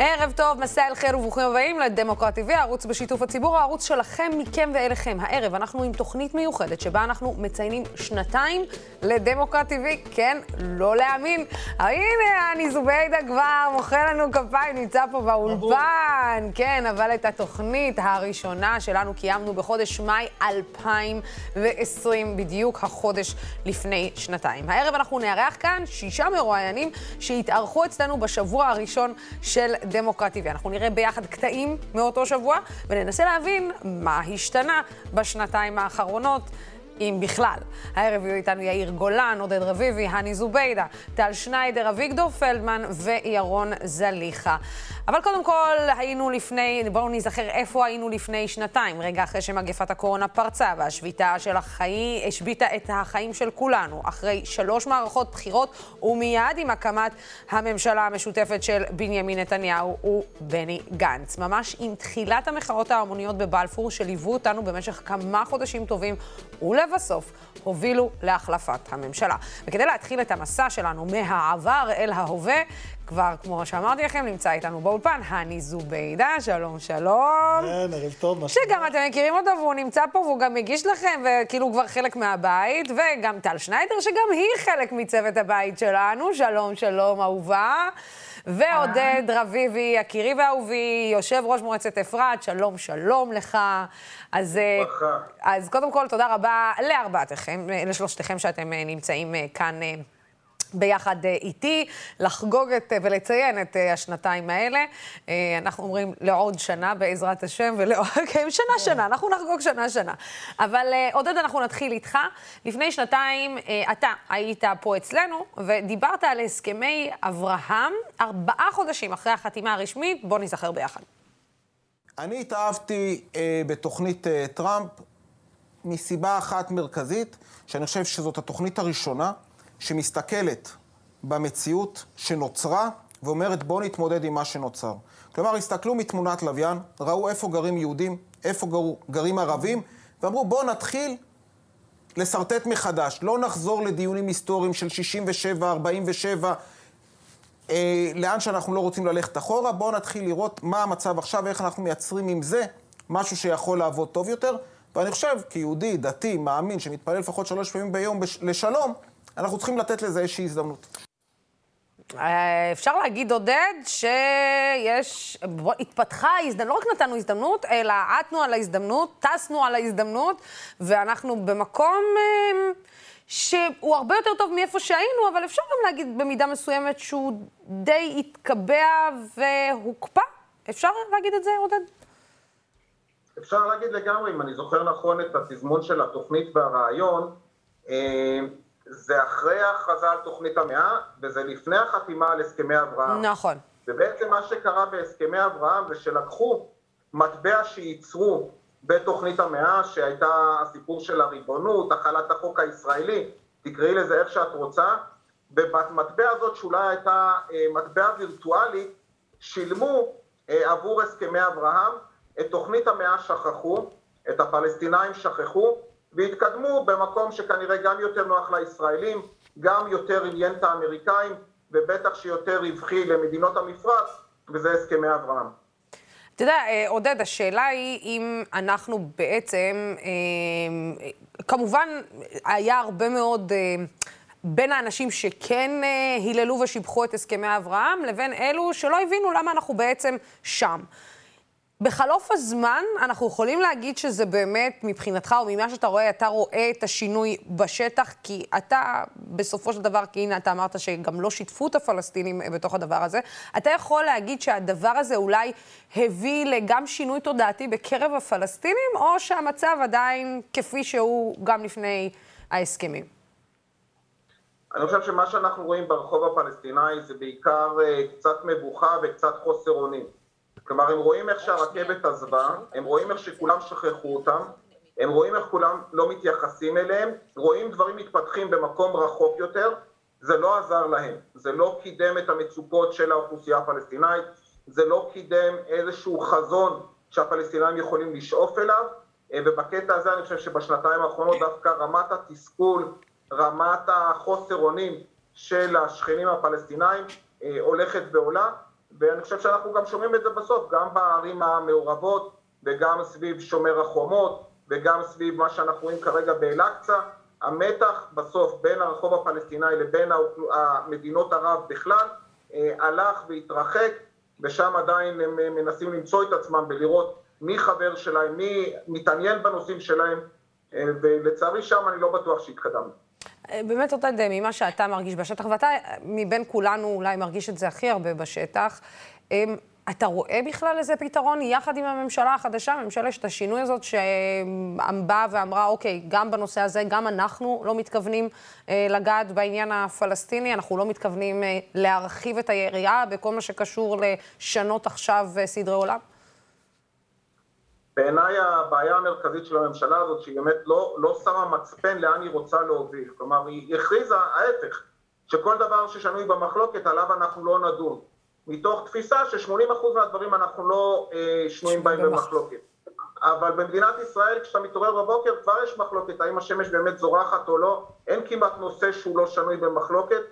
ערב טוב, מסע אל חיל וברוכים הבאים לדמוקרט TV, הערוץ בשיתוף הציבור, הערוץ שלכם, מכם ואליכם. הערב אנחנו עם תוכנית מיוחדת שבה אנחנו מציינים שנתיים לדמוקרט TV. כן, לא להאמין. הנה, אני זוביידה כבר מוחא לנו כפיים, נמצא פה באולפן. כן, אבל את התוכנית הראשונה שלנו קיימנו בחודש מאי 2020, בדיוק החודש לפני שנתיים. הערב אנחנו נארח כאן שישה מרואיינים שהתארחו אצלנו בשבוע הראשון של דמוקרט TV. אנחנו נראה ביחד קטעים מאותו שבוע, וננסה להבין מה השתנה בשנתיים האחרונות. אם בכלל. הערב יהיו איתנו יאיר גולן, עודד רביבי, הני זוביידה, טל שניידר, אביגדור פלדמן וירון זליכה. אבל קודם כל, היינו לפני, בואו נזכר איפה היינו לפני שנתיים, רגע אחרי שמגפת הקורונה פרצה והשביתה של החיים, השביתה את החיים של כולנו, אחרי שלוש מערכות בחירות ומיד עם הקמת הממשלה המשותפת של בנימין נתניהו ובני גנץ. ממש עם תחילת המחאות ההמוניות בבלפור, שליוו אותנו במשך כמה חודשים טובים, ולבסוף הובילו להחלפת הממשלה. וכדי להתחיל את המסע שלנו מהעבר אל ההווה, כבר, כמו שאמרתי לכם, נמצא איתנו באולפן, הני זוביידה, שלום, שלום. כן, ערב טוב, מה שגם אתם מכירים אותו, והוא נמצא פה, והוא גם מגיש לכם, וכאילו כבר חלק מהבית, וגם טל שניידר, שגם היא חלק מצוות הבית שלנו, שלום, שלום, אהובה. ועודד רביבי, יקירי ואהובי, יושב ראש מועצת אפרת, שלום, שלום לך. אז, אז קודם כל, תודה רבה לארבעתכם, לשלושתכם שאתם נמצאים כאן. ביחד אה, איתי, לחגוג את, אה, ולציין את אה, השנתיים האלה. אנחנו אומרים לעוד שנה בעזרת השם, ולעוד, כן, שנה-שנה, אנחנו נחגוג שנה-שנה. אבל עודד, אנחנו נתחיל איתך. לפני שנתיים אתה היית פה אצלנו, ודיברת על הסכמי אברהם, ארבעה חודשים אחרי החתימה הרשמית, בוא נזכר ביחד. אני התאהבתי אה, בתוכנית אה, טראמפ מסיבה אחת מרכזית, שאני חושב שזאת התוכנית הראשונה שמסתכלת במציאות שנוצרה ואומרת בואו נתמודד עם מה שנוצר. כלומר, הסתכלו מתמונת לוויין, ראו איפה גרים יהודים, איפה גרו, גרים ערבים, ואמרו בואו נתחיל לשרטט מחדש, לא נחזור לדיונים היסטוריים של 67, 47, אה, לאן שאנחנו לא רוצים ללכת אחורה, בואו נתחיל לראות מה המצב עכשיו, איך אנחנו מייצרים עם זה משהו שיכול לעבוד טוב יותר. ואני חושב, כיהודי, דתי, מאמין, שמתפלל לפחות שלוש פעמים ביום בש... לשלום, אנחנו צריכים לתת לזה איזושהי הזדמנות. אה, אפשר להגיד, עודד, שיש, התפתחה ההזדמנות, לא רק נתנו הזדמנות, אלא עטנו על ההזדמנות, טסנו על ההזדמנות, ואנחנו במקום אה, שהוא הרבה יותר טוב מאיפה שהיינו, אבל אפשר גם להגיד במידה מסוימת שהוא די התקבע והוקפא. אפשר להגיד את זה, עודד? אפשר להגיד לגמרי, אם אני זוכר נכון את התזמון של התוכנית והרעיון, אה, זה אחרי ההכרזה על תוכנית המאה, וזה לפני החתימה על הסכמי אברהם. נכון. ובעצם מה שקרה בהסכמי אברהם זה שלקחו מטבע שייצרו בתוכנית המאה, שהייתה הסיפור של הריבונות, החלת החוק הישראלי, תקראי לזה איך שאת רוצה, ובמטבע הזאת שאולי הייתה אה, מטבע וירטואלית, שילמו אה, עבור הסכמי אברהם, את תוכנית המאה שכחו, את הפלסטינאים שכחו, והתקדמו במקום שכנראה גם יותר נוח לישראלים, גם יותר עניין את האמריקאים, ובטח שיותר רווחי למדינות המפרץ, וזה הסכמי אברהם. אתה יודע, אה, עודד, השאלה היא אם אנחנו בעצם, אה, כמובן, היה הרבה מאוד... אה, בין האנשים שכן היללו ושיבחו את הסכמי אברהם, לבין אלו שלא הבינו למה אנחנו בעצם שם. בחלוף הזמן, אנחנו יכולים להגיד שזה באמת, מבחינתך, או ממה שאתה רואה, אתה רואה את השינוי בשטח, כי אתה, בסופו של דבר, כי הנה אתה אמרת שגם לא שיתפו את הפלסטינים בתוך הדבר הזה, אתה יכול להגיד שהדבר הזה אולי הביא לגם שינוי תודעתי בקרב הפלסטינים, או שהמצב עדיין כפי שהוא גם לפני ההסכמים? אני חושב שמה שאנחנו רואים ברחוב הפלסטיני זה בעיקר uh, קצת מבוכה וקצת חוסר אונים. כלומר, הם רואים איך שהרכבת עזבה, הם רואים איך שכולם שכחו אותם, הם רואים איך כולם לא מתייחסים אליהם, רואים דברים מתפתחים במקום רחוק יותר, זה לא עזר להם, זה לא קידם את המצוקות של האוכלוסייה הפלסטינאית, זה לא קידם איזשהו חזון שהפלסטינאים יכולים לשאוף אליו, אה, ובקטע הזה אני חושב שבשנתיים האחרונות דווקא רמת התסכול, רמת החוסר אונים של השכנים הפלסטינאים אה, הולכת ועולה, ואני חושב שאנחנו גם שומעים את זה בסוף, גם בערים המעורבות וגם סביב שומר החומות וגם סביב מה שאנחנו רואים כרגע באל-אקצא. המתח בסוף בין הרחוב הפלסטיני לבין מדינות ערב בכלל אה, הלך והתרחק, ושם עדיין הם אה, מנסים למצוא את עצמם ולראות מי חבר שלהם, מי מתעניין בנושאים שלהם, אה, ולצערי שם אני לא בטוח שהתקדמנו. באמת, עודד, ממה שאתה מרגיש בשטח, ואתה מבין כולנו אולי מרגיש את זה הכי הרבה בשטח, אתה רואה בכלל איזה פתרון יחד עם הממשלה החדשה, ממשלת השינוי הזאת, שבאה ואמרה, אוקיי, גם בנושא הזה, גם אנחנו לא מתכוונים אה, לגעת בעניין הפלסטיני, אנחנו לא מתכוונים אה, להרחיב את היריעה בכל מה שקשור לשנות עכשיו אה, סדרי עולם? בעיניי הבעיה המרכזית של הממשלה הזאת, שהיא באמת לא, לא שמה מצפן לאן היא רוצה להוביל. כלומר, היא הכריזה ההפך, שכל דבר ששנוי במחלוקת, עליו אנחנו לא נדון. מתוך תפיסה ש-80% מהדברים אנחנו לא אה, שנויים בהם במחלוקת. אבל במדינת ישראל, כשאתה מתעורר בבוקר, כבר יש מחלוקת האם השמש באמת זורחת או לא, אין כמעט נושא שהוא לא שנוי במחלוקת.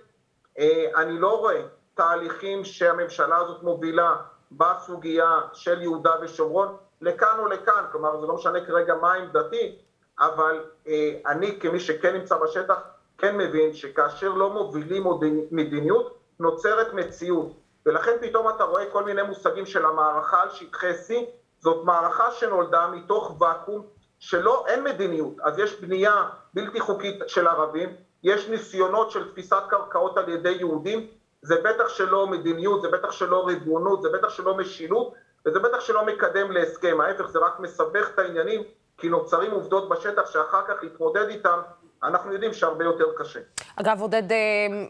אה, אני לא רואה תהליכים שהממשלה הזאת מובילה בסוגיה של יהודה ושומרון, לכאן או לכאן, כלומר זה לא משנה כרגע מה עמדתי, אבל אה, אני כמי שכן נמצא בשטח, כן מבין שכאשר לא מובילים מדיניות, נוצרת מציאות. ולכן פתאום אתה רואה כל מיני מושגים של המערכה על שטחי C, זאת מערכה שנולדה מתוך ואקום שלא, אין מדיניות, אז יש בנייה בלתי חוקית של ערבים, יש ניסיונות של תפיסת קרקעות על ידי יהודים, זה בטח שלא מדיניות, זה בטח שלא ריבונות, זה בטח שלא משילות, וזה בטח שלא מקדם להסכם, ההפך זה רק מסבך את העניינים, כי נוצרים עובדות בשטח שאחר כך להתמודד איתם אנחנו יודעים שהרבה יותר קשה. אגב, עודד, אה,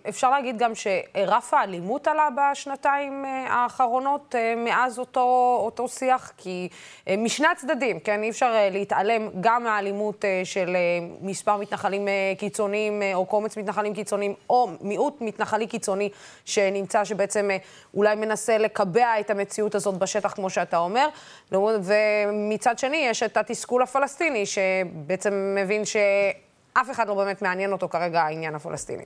אפשר להגיד גם שרף האלימות עלה בשנתיים אה, האחרונות אה, מאז אותו, אותו שיח? כי משני הצדדים, כן, אי אפשר להתעלם גם מהאלימות של מספר מתנחלים קיצוניים, או קומץ מתנחלים קיצוניים, או מיעוט מתנחלי קיצוני שנמצא, שבעצם אולי מנסה לקבע את המציאות הזאת בשטח, כמו שאתה אומר. ומצד שני, יש את התסכול הפלסטיני, שבעצם מבין ש... אף אחד לא באמת מעניין אותו כרגע העניין הפלסטיני.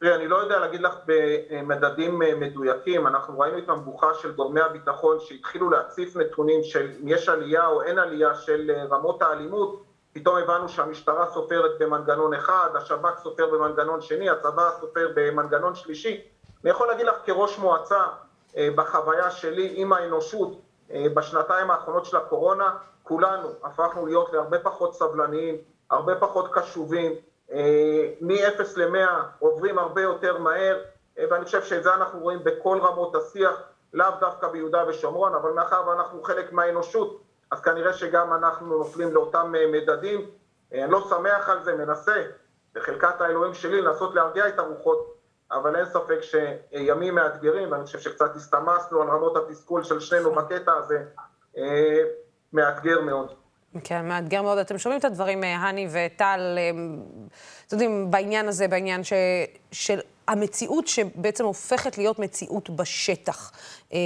תראי, אני לא יודע להגיד לך במדדים אה, מדויקים, אנחנו ראינו את המבוכה של גורמי הביטחון שהתחילו להציף נתונים של אם יש עלייה או אין עלייה של אה, רמות האלימות, פתאום הבנו שהמשטרה סופרת במנגנון אחד, השב"כ סופר במנגנון שני, הצבא סופר במנגנון שלישי. אני יכול להגיד לך כראש מועצה, אה, בחוויה שלי עם האנושות, בשנתיים האחרונות של הקורונה, כולנו הפכנו להיות להרבה פחות סבלניים, הרבה פחות קשובים, אה, מ-0 ל-100 עוברים הרבה יותר מהר, אה, ואני חושב שאת זה אנחנו רואים בכל רמות השיח, לאו דווקא ביהודה ושומרון, אבל מאחר ואנחנו חלק מהאנושות, אז כנראה שגם אנחנו נופלים לאותם אה, מדדים. אני לא שמח על זה, מנסה, בחלקת האלוהים שלי, לנסות להרגיע את הרוחות, אבל אין ספק שימים מאתגרים, ואני חושב שקצת הסתמסנו על רמות התסכול של שנינו בקטע הזה, מאתגר מאוד. כן, מאתגר מאוד. אתם שומעים את הדברים, אה, הני וטל, אה, אתם יודעים, בעניין הזה, בעניין ש, של המציאות שבעצם הופכת להיות מציאות בשטח. אה,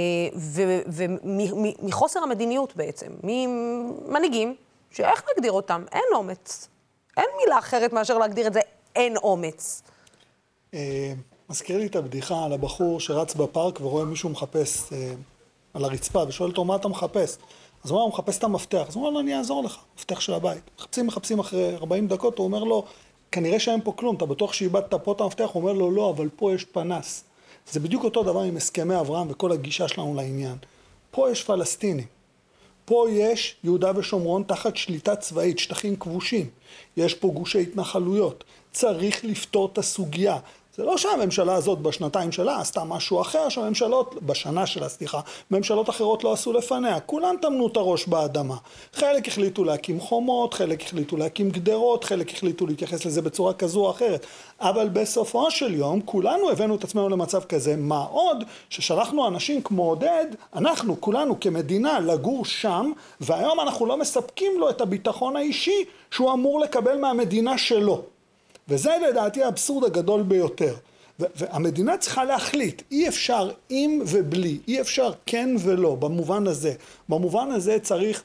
ומחוסר המדיניות בעצם, ממנהיגים, שאיך נגדיר אותם? אין אומץ. אין מילה אחרת מאשר להגדיר את זה, אין אומץ. מזכיר לי את הבדיחה על הבחור שרץ בפארק ורואה מישהו מחפש על הרצפה ושואל אותו, מה אתה מחפש? אז הוא אומר, הוא מחפש את המפתח. אז הוא אומר לו, אני אעזור לך, מפתח של הבית. מחפשים, מחפשים אחרי 40 דקות, הוא אומר לו, כנראה שאין פה כלום, אתה בטוח שאיבדת פה את המפתח? הוא אומר לו, לא, אבל פה יש פנס. זה בדיוק אותו דבר עם הסכמי אברהם וכל הגישה שלנו לעניין. פה יש פלסטינים. פה יש יהודה ושומרון תחת שליטה צבאית, שטחים כבושים. יש פה גושי התנחלויות. צריך לפתור את הסוגיה. זה לא שהממשלה הזאת בשנתיים שלה עשתה משהו אחר שהממשלות, בשנה שלה סליחה, ממשלות אחרות לא עשו לפניה, כולם טמנו את הראש באדמה. חלק החליטו להקים חומות, חלק החליטו להקים גדרות, חלק החליטו להתייחס לזה בצורה כזו או אחרת, אבל בסופו של יום כולנו הבאנו את עצמנו למצב כזה, מה עוד ששלחנו אנשים כמו עודד, אנחנו כולנו כמדינה לגור שם, והיום אנחנו לא מספקים לו את הביטחון האישי שהוא אמור לקבל מהמדינה שלו. וזה לדעתי האבסורד הגדול ביותר. והמדינה צריכה להחליט, אי אפשר עם ובלי, אי אפשר כן ולא, במובן הזה. במובן הזה צריך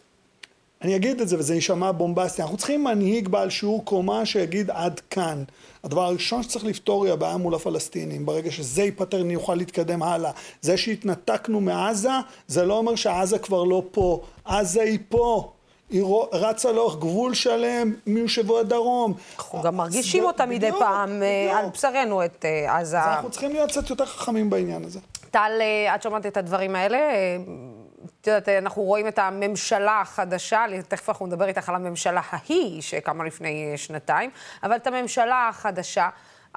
אני אגיד את זה וזה יישמע בומבסטי, אנחנו צריכים מנהיג בעל שיעור קומה שיגיד עד כאן. הדבר הראשון שצריך לפתור היא הבעיה מול הפלסטינים. ברגע שזה ייפתר אני אוכל להתקדם הלאה. זה שהתנתקנו מעזה, זה לא אומר שעזה כבר לא פה. עזה היא פה. היא רצה לאורך גבול שלם מיושבו הדרום. אנחנו גם מרגישים אותה מדי פעם אה, על בשרנו את אה, עזה. אז אנחנו צריכים להיות קצת יותר חכמים בעניין הזה. טל, אה, את שומעת את הדברים האלה? את יודעת, אנחנו רואים את הממשלה החדשה, תכף אנחנו נדבר איתך על הממשלה ההיא שקמה לפני שנתיים, אבל את הממשלה החדשה,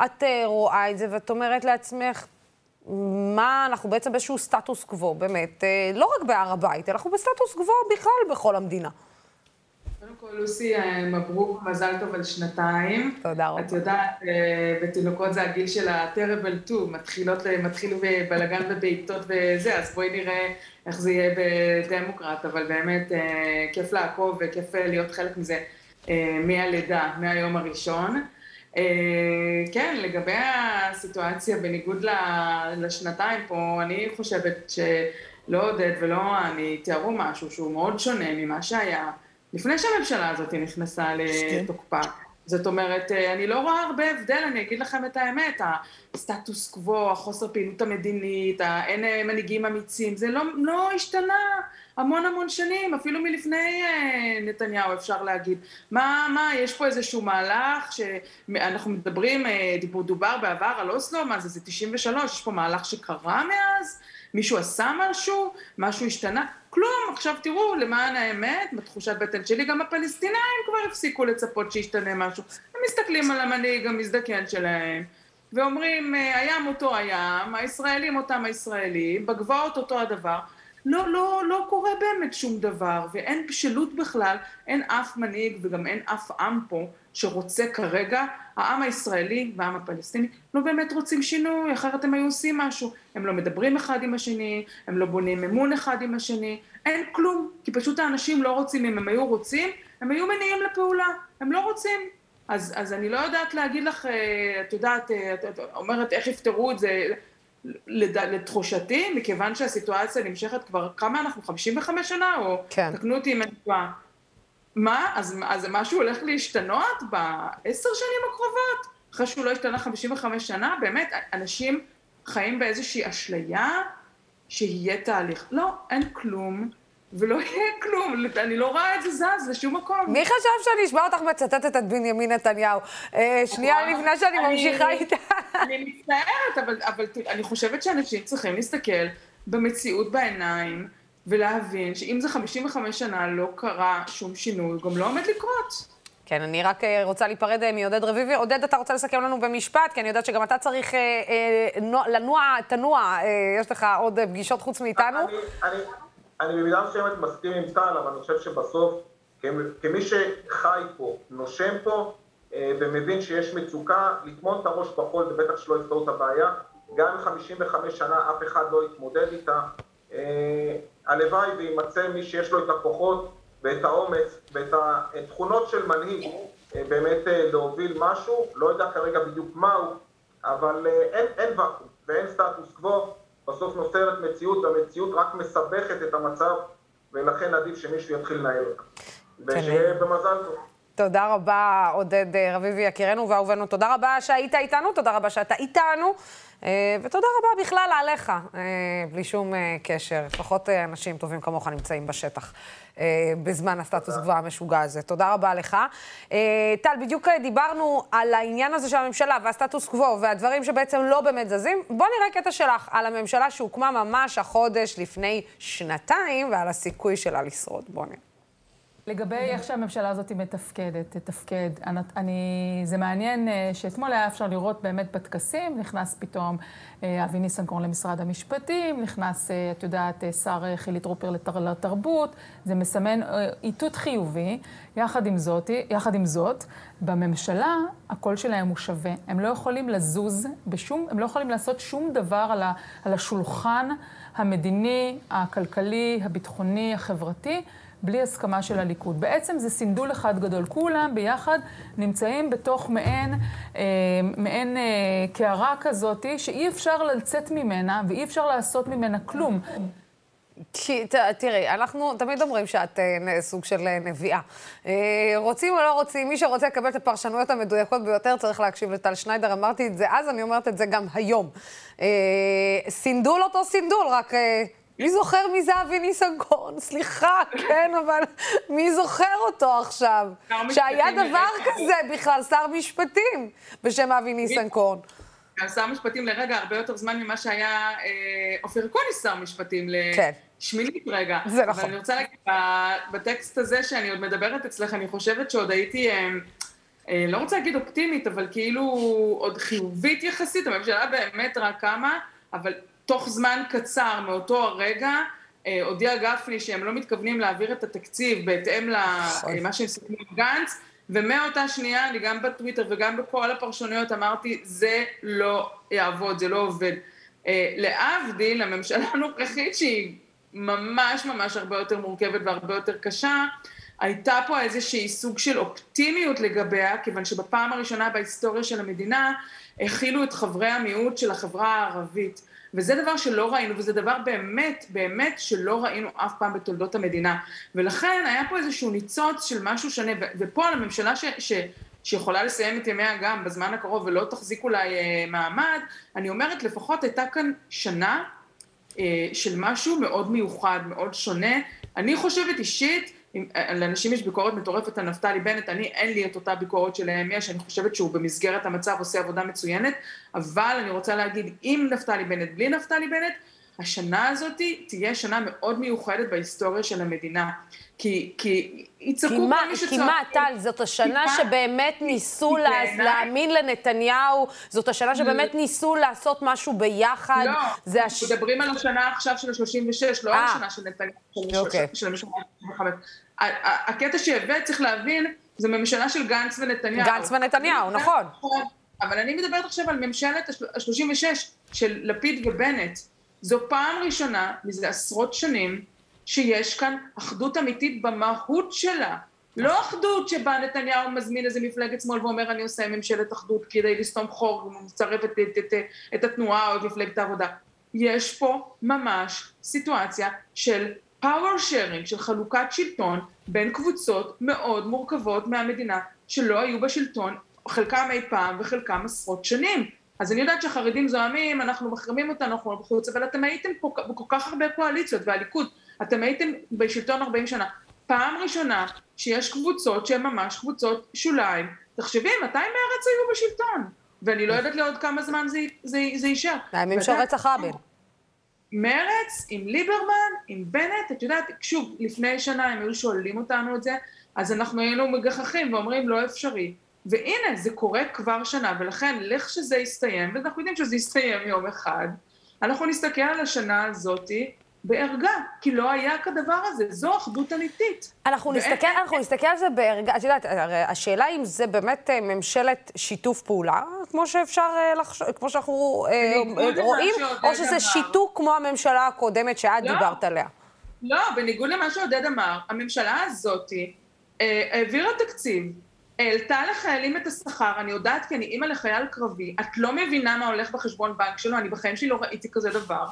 את רואה את זה ואת אומרת לעצמך, מה, אנחנו בעצם באיזשהו סטטוס קוו, באמת, לא רק בהר הבית, אנחנו בסטטוס קוו בכלל בכל המדינה. כל, לוסי, אה, מברוק, מזל טוב על שנתיים. תודה רבה. את יודעת, אה, בתינוקות זה הגיל של ה-terrible 2, מתחילות, אה, מתחיל בבלגן ובעיטות וזה, אז בואי נראה איך זה יהיה בדמוקרט, אבל באמת כיף לעקוב וכיף להיות חלק מזה מהלידה, מהיום הראשון. כן, לגבי הסיטואציה, בניגוד לשנתיים פה, אני חושבת שלא עודד ולא אני תיארו משהו שהוא מאוד שונה ממה שהיה. לפני שהממשלה הזאת נכנסה לתוקפה. זאת אומרת, אה, אני לא רואה הרבה הבדל, אני אגיד לכם את האמת, הסטטוס קוו, החוסר פעילות המדינית, אין אה, מנהיגים אמיצים, זה לא, לא השתנה המון המון שנים, אפילו מלפני אה, נתניהו אפשר להגיד. מה, מה, יש פה איזשהו מהלך שאנחנו מדברים, דובר בעבר על אוסלו, מה זה, זה 93, יש פה מהלך שקרה מאז? מישהו עשה משהו? משהו השתנה? כלום, עכשיו תראו, למען האמת, בתחושת בטן שלי, גם הפלסטינאים כבר הפסיקו לצפות שישתנה משהו. הם מסתכלים על המנהיג המזדקן שלהם, ואומרים, אה, הים אותו הים, הישראלים אותם הישראלים, בגבעות אותו הדבר. לא, לא, לא קורה באמת שום דבר, ואין בשלות בכלל, אין אף מנהיג וגם אין אף עם פה שרוצה כרגע, העם הישראלי והעם הפלסטיני לא באמת רוצים שינוי, אחרת הם היו עושים משהו. הם לא מדברים אחד עם השני, הם לא בונים אמון אחד עם השני, אין כלום, כי פשוט האנשים לא רוצים, אם הם היו רוצים, הם היו מניעים לפעולה, הם לא רוצים. אז, אז אני לא יודעת להגיד לך, אה, את יודעת, אה, את אומרת איך יפתרו את זה, לתחושתי, מכיוון שהסיטואציה נמשכת כבר, כמה אנחנו, 55 שנה, או כן. תקנו אותי אם אני טועה. מה? אז, אז משהו הולך להשתנות בעשר שנים הקרובות? אחרי שהוא לא השתנה 55 שנה? באמת, אנשים חיים באיזושהי אשליה שיהיה תהליך. לא, אין כלום. ולא יהיה כלום, אני לא רואה את זה זז לשום מקום. מי חשב שאני אשמע אותך מצטטת את בנימין נתניהו? אה, שנייה. לפני שאני ממשיכה איתה. אני מצטערת, אבל אני חושבת שאנשים צריכים להסתכל במציאות בעיניים ולהבין שאם זה 55 שנה לא קרה שום שינוי, גם לא עומד לקרות. כן, אני רק אה, רוצה להיפרד אה, מעודד רביבי. עודד, אתה רוצה לסכם לנו במשפט? כי אני יודעת שגם אתה צריך לנוע, תנוע, יש לך עוד פגישות חוץ מאיתנו. אני, אני במידה מסוימת מסכים עם טל, אבל אני חושב שבסוף, כמי שחי פה, נושם פה, אה, ומבין שיש מצוקה, לטמון את הראש בחול זה בטח שלא יפתור את הבעיה. גם אם 55 שנה אף אחד לא יתמודד איתה. אה, הלוואי ויימצא מי שיש לו את הכוחות ואת האומץ ואת התכונות של מנהיג אה, באמת להוביל משהו, לא יודע כרגע בדיוק מהו, אבל אין, אין ואקום ואין סטטוס קוו. בסוף נוצרת מציאות, והמציאות רק מסבכת את המצב, ולכן עדיף שמישהו יתחיל לנהל אותה. כן. ושיהיה במזל טוב. תודה רבה, עודד אה, רביבי יקירנו ואהובנו. תודה רבה שהיית איתנו, תודה רבה שאתה איתנו, אה, ותודה רבה בכלל עליך, אה, בלי שום קשר. לפחות אנשים טובים כמוך נמצאים בשטח בזמן הסטטוס קבועה המשוגע הזה. תודה רבה לך. טל, בדיוק דיברנו על העניין הזה של הממשלה והסטטוס קוו והדברים שבעצם לא באמת זזים. בוא נראה קטע שלך על הממשלה שהוקמה ממש החודש לפני שנתיים ועל הסיכוי שלה לשרוד. בוא נראה. לגבי איך שהממשלה הזאת מתפקדת, תתפקד, אני, זה מעניין אה, שאתמול היה אפשר לראות באמת בטקסים, נכנס פתאום אה, אבי ניסנקורן למשרד המשפטים, נכנס, אה, את יודעת, שר חילי טרופר לתר, לתרבות, זה מסמן איתות חיובי. יחד עם, זאת, יחד עם זאת, בממשלה הקול שלהם הוא שווה. הם לא יכולים לזוז בשום, הם לא יכולים לעשות שום דבר על, ה, על השולחן המדיני, הכלכלי, הביטחוני, החברתי. בלי הסכמה של הליכוד. בעצם זה סינדול אחד גדול. כולם ביחד נמצאים בתוך מעין, אה, מעין אה, קערה כזאת שאי אפשר לצאת ממנה ואי אפשר לעשות ממנה כלום. כי, ת, תראי, אנחנו תמיד אומרים שאת uh, סוג של uh, נביאה. Uh, רוצים או לא רוצים, מי שרוצה לקבל את הפרשנויות המדויקות ביותר צריך להקשיב לטל שניידר. אמרתי את זה אז, אני אומרת את זה גם היום. אה, סינדול אותו סינדול, רק... אה, מי זוכר מי זה אבי ניסנקורן? סליחה, כן, אבל מי זוכר אותו עכשיו? שהיה דבר כזה בכלל, שר משפטים בשם אבי ניסנקורן. שר משפטים לרגע הרבה יותר זמן ממה שהיה אופיר אקוניס שר משפטים. כן. שמינית רגע. זה נכון. אבל אני רוצה להגיד, בטקסט הזה שאני עוד מדברת אצלך, אני חושבת שעוד הייתי, אה, אה, לא רוצה להגיד אופטימית, אבל כאילו עוד חיובית יחסית, הממשלה באמת רק קמה, אבל תוך זמן קצר מאותו הרגע, אה, הודיע גפני שהם לא מתכוונים להעביר את התקציב בהתאם למה נכון. שהם סיכמו עם גנץ, ומאותה שנייה, אני גם בטוויטר וגם בכל הפרשנויות אמרתי, זה לא יעבוד, זה לא עובד. להבדיל, הממשלה הנוכחית שהיא ממש ממש הרבה יותר מורכבת והרבה יותר קשה, הייתה פה איזושהי סוג של אופטימיות לגביה, כיוון שבפעם הראשונה בהיסטוריה של המדינה הכילו את חברי המיעוט של החברה הערבית. וזה דבר שלא ראינו, וזה דבר באמת, באמת שלא ראינו אף פעם בתולדות המדינה. ולכן היה פה איזשהו ניצוץ של משהו שונה, ופה על הממשלה ש, ש, שיכולה לסיים את ימיה גם בזמן הקרוב ולא תחזיק אולי אה, מעמד, אני אומרת, לפחות הייתה כאן שנה אה, של משהו מאוד מיוחד, מאוד שונה. אני חושבת אישית, אה, לאנשים יש ביקורת מטורפת על נפתלי בנט, אני אין לי את אותה ביקורת שלהם יש, אני חושבת שהוא במסגרת המצב עושה עבודה מצוינת, אבל אני רוצה להגיד, עם נפתלי בנט, בלי נפתלי בנט, השנה הזאת תהיה שנה מאוד מיוחדת בהיסטוריה של המדינה. כי, כי יצעקו כל מי שצריך. כי מה, טל, זאת השנה שבאמת ניסו לה, להאמין לנתניהו, זאת השנה שבאמת ניסו לעשות משהו ביחד. לא, זה הש... מדברים על השנה עכשיו של ה-36, לא על אה. השנה של נתניהו, אוקיי. של המשנה ה-35. הקטע שהבאת, צריך להבין, זה ממשלה של גנץ ונתניהו. גנץ ונתניהו, נכון. אבל אני מדברת עכשיו על ממשלת ה-36 של לפיד ובנט. זו פעם ראשונה מזה עשרות שנים שיש כאן אחדות אמיתית במהות שלה. לא אחדות שבה נתניהו מזמין איזה מפלגת שמאל ואומר אני עושה ממשלת אחדות כדי לסתום חור ומצרף את, את, את, את התנועה או את מפלגת העבודה. יש פה ממש סיטואציה של power sharing, של חלוקת שלטון בין קבוצות מאוד מורכבות מהמדינה שלא היו בשלטון, חלקם אי פעם וחלקם עשרות שנים. אז אני יודעת שהחרדים זועמים, אנחנו מחרימים אותנו, אנחנו בחוץ, אבל אתם הייתם פה בכל כך הרבה קואליציות, והליכוד, אתם הייתם בשלטון 40 שנה. פעם ראשונה שיש קבוצות שהן ממש קבוצות שוליים. תחשבי, מתי מרצ היו בשלטון? ואני לא יודעת לעוד כמה זמן זה, זה, זה יישאר. הימים של רצח רבין. מרץ, עם ליברמן, עם בנט, את יודעת, שוב, לפני שנה הם היו שואלים אותנו את זה, אז אנחנו היינו מגחכים ואומרים לא אפשרי. והנה, זה קורה כבר שנה, ולכן לכשזה יסתיים, ואנחנו יודעים שזה יסתיים יום אחד, אנחנו נסתכל על השנה הזאתי בערגה, כי לא היה כדבר הזה, זו אחדות אמיתית. אנחנו נסתכל, אנחנו נסתכל על זה בערגה, את יודעת, השאלה אם זה באמת אה, ממשלת שיתוף פעולה, כמו שאפשר אה, לחשוב, כמו שאנחנו אה, רואים, או שזה שיתוק כמו הממשלה הקודמת שאת לא, דיברת עליה. לא, בניגוד למה שעודד אמר, הממשלה הזאתי העבירה תקציב העלתה לחיילים את השכר, אני יודעת כי אני אימא לחייל קרבי, את לא מבינה מה הולך בחשבון בנק שלו, אני בחיים שלי לא ראיתי כזה דבר.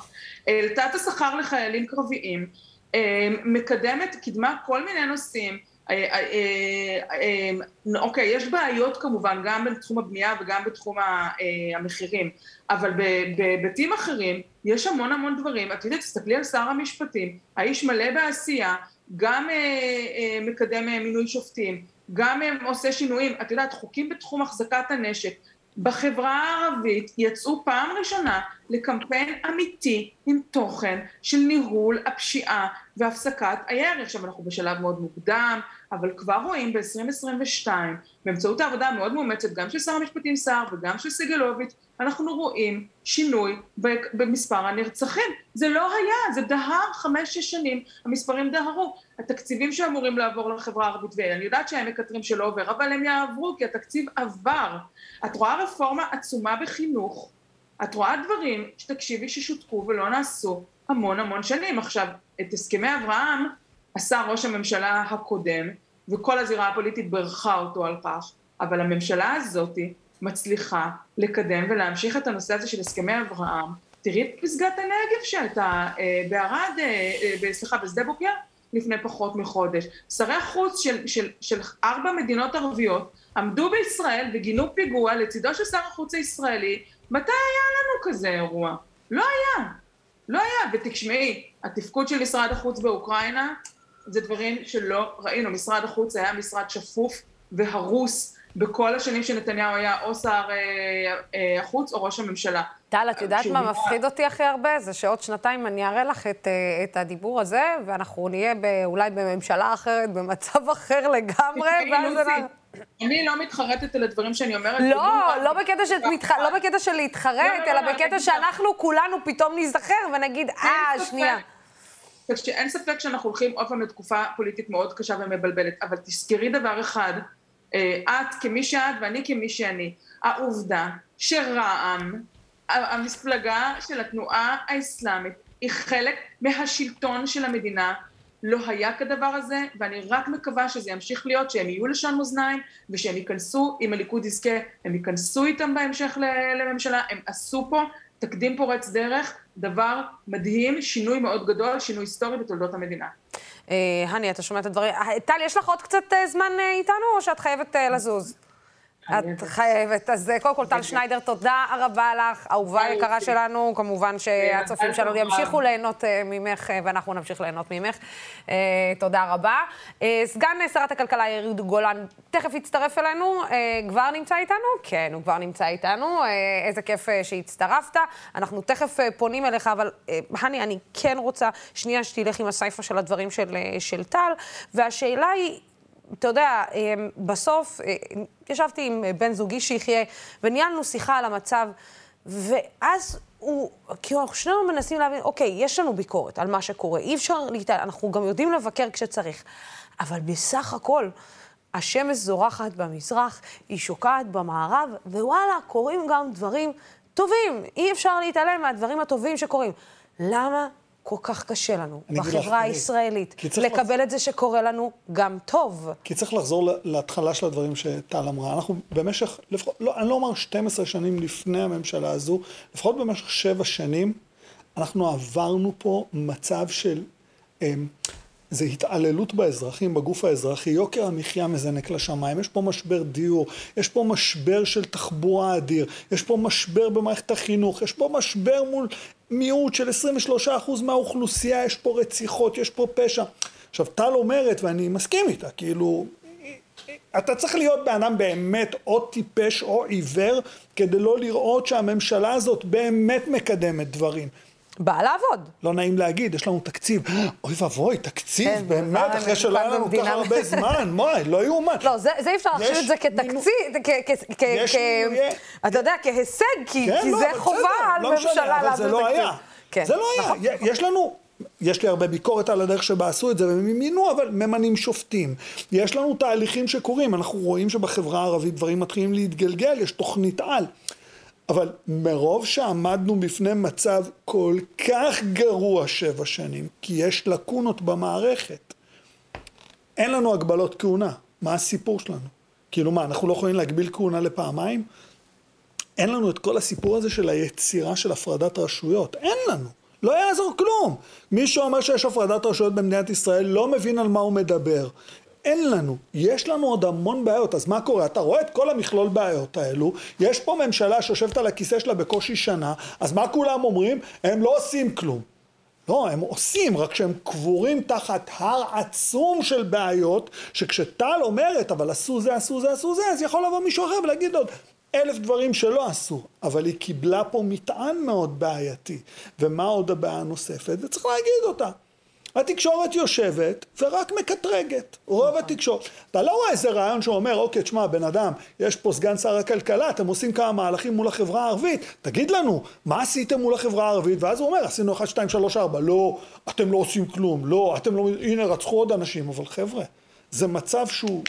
העלתה את השכר לחיילים קרביים, אה, מקדמת, קידמה כל מיני נושאים. אה, אה, אוקיי, יש בעיות כמובן, גם בתחום הבנייה וגם בתחום המחירים, אבל בהיבטים אחרים יש המון המון דברים. את יודעת, תסתכלי על שר המשפטים, האיש מלא בעשייה, גם מקדם מינוי שופטים, גם עושה שינויים, את יודעת, חוקים בתחום החזקת הנשק. בחברה הערבית יצאו פעם ראשונה לקמפיין אמיתי עם תוכן של ניהול הפשיעה והפסקת הירי. עכשיו אנחנו בשלב מאוד מוקדם, אבל כבר רואים ב-2022, באמצעות העבודה המאוד מאומצת, גם של שר המשפטים סער וגם של סגלוביץ', אנחנו רואים שינוי במספר הנרצחים. זה לא היה, זה דהר חמש-שש שנים, המספרים דהרו. התקציבים שאמורים לעבור לחברה הערבית, ואני יודעת שהם מקטרים שלא עובר, אבל הם יעברו כי התקציב עבר. את רואה רפורמה עצומה בחינוך, את רואה דברים שתקשיבי ששותקו ולא נעשו המון המון שנים. עכשיו, את הסכמי אברהם עשה ראש הממשלה הקודם, וכל הזירה הפוליטית בירכה אותו על כך, אבל הממשלה הזאתי מצליחה לקדם ולהמשיך את הנושא הזה של הסכמי אברהם תראי את פסגת הנגב שהייתה אה, בערד, אה, אה, סליחה, בשדה בוקר, לפני פחות מחודש. שרי חוץ של, של, של ארבע מדינות ערביות עמדו בישראל וגינו פיגוע לצידו של שר החוץ הישראלי. מתי היה לנו כזה אירוע? לא היה. לא היה. ותשמעי, התפקוד של משרד החוץ באוקראינה זה דברים שלא ראינו. משרד החוץ היה משרד שפוף והרוס בכל השנים שנתניהו היה או שר אה, אה, החוץ או ראש הממשלה. טל, את יודעת מה מפחיד אותי הכי הרבה? זה שעוד שנתיים אני אראה לך את, אה, את הדיבור הזה, ואנחנו נהיה אולי בממשלה אחרת, במצב אחר לגמרי, ואז... אני לא מתחרטת על הדברים שאני אומרת. לא, לא בקטע, של, מתח... לא בקטע של להתחרט, לא, לא, אלא לא, בקטע שאנחנו כולנו פתאום ניזכר ונגיד, אה, שנייה. אין ספק שאנחנו הולכים עוד פעם לתקופה פוליטית מאוד קשה ומבלבלת, אבל תזכרי דבר אחד, אה, את כמי שאת ואני כמי שאני, העובדה שרע"מ, המפלגה של התנועה האסלאמית, היא חלק מהשלטון של המדינה, לא היה כדבר הזה, ואני רק מקווה שזה ימשיך להיות, שהם יהיו לשון מאזניים, ושהם ייכנסו, אם הליכוד יזכה, הם ייכנסו איתם בהמשך לממשלה, הם עשו פה תקדים פורץ דרך, דבר מדהים, שינוי מאוד גדול, שינוי היסטורי בתולדות המדינה. אה, הני, אתה שומע את הדברים. אה, טל, יש לך עוד קצת אה, זמן איתנו, או שאת חייבת לזוז? את חייבת. אז קודם כל, טל שניידר, תודה רבה לך, אהובה יקרה שלנו. כמובן שהצופים שלנו ימשיכו ליהנות ממך, ואנחנו נמשיך ליהנות ממך. תודה רבה. סגן שרת הכלכלה יריד גולן תכף יצטרף אלינו. כבר נמצא איתנו? כן, הוא כבר נמצא איתנו. איזה כיף שהצטרפת. אנחנו תכף פונים אליך, אבל הני, אני כן רוצה שנייה שתלך עם הסייפה של הדברים של, של טל, והשאלה היא... אתה יודע, אמ, בסוף אה, ישבתי עם בן זוגי שיחיה, וניהלנו שיחה על המצב, ואז הוא, כאילו, אנחנו שנינו מנסים להבין, אוקיי, יש לנו ביקורת על מה שקורה, אי אפשר להתעלם, אנחנו גם יודעים לבקר כשצריך, אבל בסך הכל, השמש זורחת במזרח, היא שוקעת במערב, ווואלה, קורים גם דברים טובים. אי אפשר להתעלם מהדברים הטובים שקורים. למה כל כך קשה לנו, בחברה הישראלית, לקבל לחז... את זה שקורה לנו גם טוב. כי צריך לחזור להתחלה של הדברים שטל אמרה. אנחנו במשך, לפחות, לא, אני לא אומר 12 שנים לפני הממשלה הזו, לפחות במשך 7 שנים, אנחנו עברנו פה מצב של... זה התעללות באזרחים, בגוף האזרחי, יוקר המחיה מזנק לשמיים, יש פה משבר דיור, יש פה משבר של תחבורה אדיר, יש פה משבר במערכת החינוך, יש פה משבר מול מיעוט של 23% מהאוכלוסייה, יש פה רציחות, יש פה פשע. עכשיו, טל אומרת, ואני מסכים איתה, כאילו, אתה צריך להיות בן אדם באמת או טיפש או עיוור, כדי לא לראות שהממשלה הזאת באמת מקדמת דברים. באה לעבוד. לא נעים להגיד, יש לנו תקציב. אוי ואבוי, תקציב, כן, באמת, אחרי שלא היה לנו כל כך הרבה זמן, מוי, לא יאומן. לא, זה אי אפשר להחשיב את זה כתקציב, אתה יודע, כהישג, כי כן, לא, זה חובה על לא ממשלה להעביר תקציב. אבל זה לא היה. כן, זה לא היה. יש לנו... יש לי הרבה ביקורת על הדרך שבה עשו את זה, והם מינו, אבל ממנים שופטים. יש לנו תהליכים שקורים, אנחנו רואים שבחברה הערבית דברים מתחילים להתגלגל, יש תוכנית על. אבל מרוב שעמדנו בפני מצב כל כך גרוע שבע שנים, כי יש לקונות במערכת, אין לנו הגבלות כהונה. מה הסיפור שלנו? כאילו מה, אנחנו לא יכולים להגביל כהונה לפעמיים? אין לנו את כל הסיפור הזה של היצירה של הפרדת רשויות. אין לנו. לא יעזור כלום. מי שאומר שיש הפרדת רשויות במדינת ישראל לא מבין על מה הוא מדבר. אין לנו, יש לנו עוד המון בעיות, אז מה קורה? אתה רואה את כל המכלול בעיות האלו, יש פה ממשלה שיושבת על הכיסא שלה בקושי שנה, אז מה כולם אומרים? הם לא עושים כלום. לא, הם עושים, רק שהם קבורים תחת הר עצום של בעיות, שכשטל אומרת, אבל עשו זה, עשו זה, עשו זה, אז יכול לבוא מישהו אחר ולהגיד עוד אלף דברים שלא עשו, אבל היא קיבלה פה מטען מאוד בעייתי. ומה עוד הבעיה הנוספת? וצריך להגיד אותה. התקשורת יושבת ורק מקטרגת, רוב התקשורת. אתה לא רואה איזה רעיון שאומר, אוקיי, תשמע, בן אדם, יש פה סגן שר הכלכלה, אתם עושים כמה מהלכים מול החברה הערבית, תגיד לנו, מה עשיתם מול החברה הערבית? ואז הוא אומר, עשינו 1, 2, 3, 4, לא, אתם לא עושים כלום, לא, אתם לא, הנה, רצחו עוד אנשים, אבל חבר'ה, זה מצב שהוא,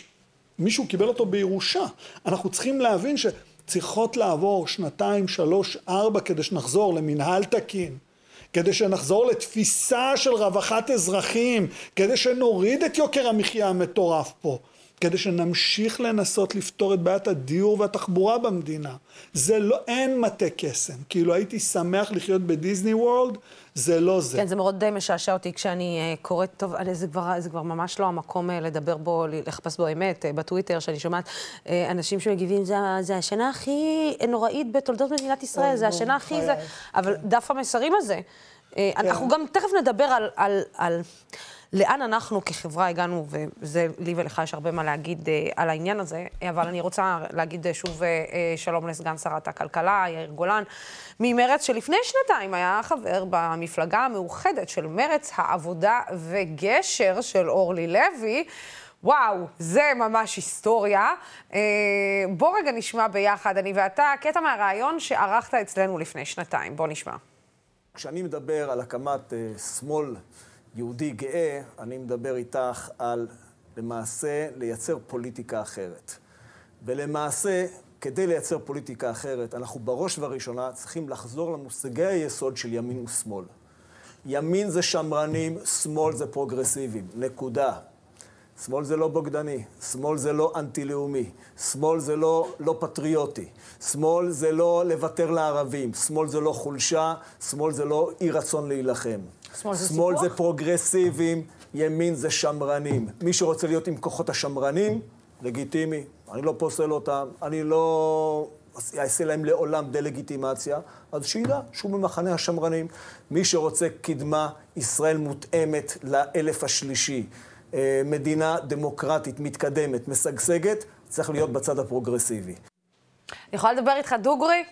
מישהו קיבל אותו בירושה. אנחנו צריכים להבין שצריכות לעבור שנתיים, שלוש, ארבע, כדי שנחזור למנהל תקין. כדי שנחזור לתפיסה של רווחת אזרחים, כדי שנוריד את יוקר המחיה המטורף פה. כדי שנמשיך לנסות לפתור את בעיית הדיור והתחבורה במדינה. זה לא, אין מטה קסם. כאילו הייתי שמח לחיות בדיסני וורלד, זה לא זה. כן, זה מאוד די משעשע אותי כשאני uh, קוראת, טוב, זה כבר, זה כבר ממש לא המקום uh, לדבר בו, לחפש בו אמת, uh, בטוויטר, שאני שומעת uh, אנשים שמגיבים, זה, זה השנה הכי נוראית בתולדות מדינת ישראל, זה השנה הכי זה, אבל דף המסרים הזה, uh, כן. אנחנו גם תכף נדבר על... על, על לאן אנחנו כחברה הגענו, וזה, לי ולך יש הרבה מה להגיד uh, על העניין הזה, אבל אני רוצה להגיד uh, שוב uh, שלום לסגן שרת הכלכלה, יאיר גולן, ממרץ, שלפני שנתיים היה חבר במפלגה המאוחדת של מרץ, העבודה וגשר של אורלי לוי. וואו, זה ממש היסטוריה. בוא רגע נשמע ביחד, אני ואתה, קטע מהרעיון שערכת אצלנו לפני שנתיים. בוא נשמע. כשאני מדבר על הקמת uh, שמאל יהודי גאה, אני מדבר איתך על למעשה לייצר פוליטיקה אחרת. ולמעשה, כדי לייצר פוליטיקה אחרת, אנחנו בראש ובראשונה צריכים לחזור למושגי היסוד של ימין ושמאל. ימין זה שמרנים, שמאל זה פרוגרסיביים, נקודה. שמאל זה לא בוגדני, שמאל זה לא אנטי-לאומי, שמאל זה לא לא פטריוטי, שמאל זה לא לוותר לערבים, שמאל זה לא חולשה, שמאל זה לא אי רצון להילחם. שמאל זה שמאל סיפוח? זה פרוגרסיביים, ימין זה שמרנים. מי שרוצה להיות עם כוחות השמרנים, לגיטימי. אני לא פוסל אותם, אני לא אעשה להם לעולם דה-לגיטימציה, אז שידע שהוא במחנה השמרנים. מי שרוצה קדמה, ישראל מותאמת לאלף השלישי. אה, מדינה דמוקרטית, מתקדמת, משגשגת, צריך להיות בצד הפרוגרסיבי. אני יכולה לדבר איתך דוגרי?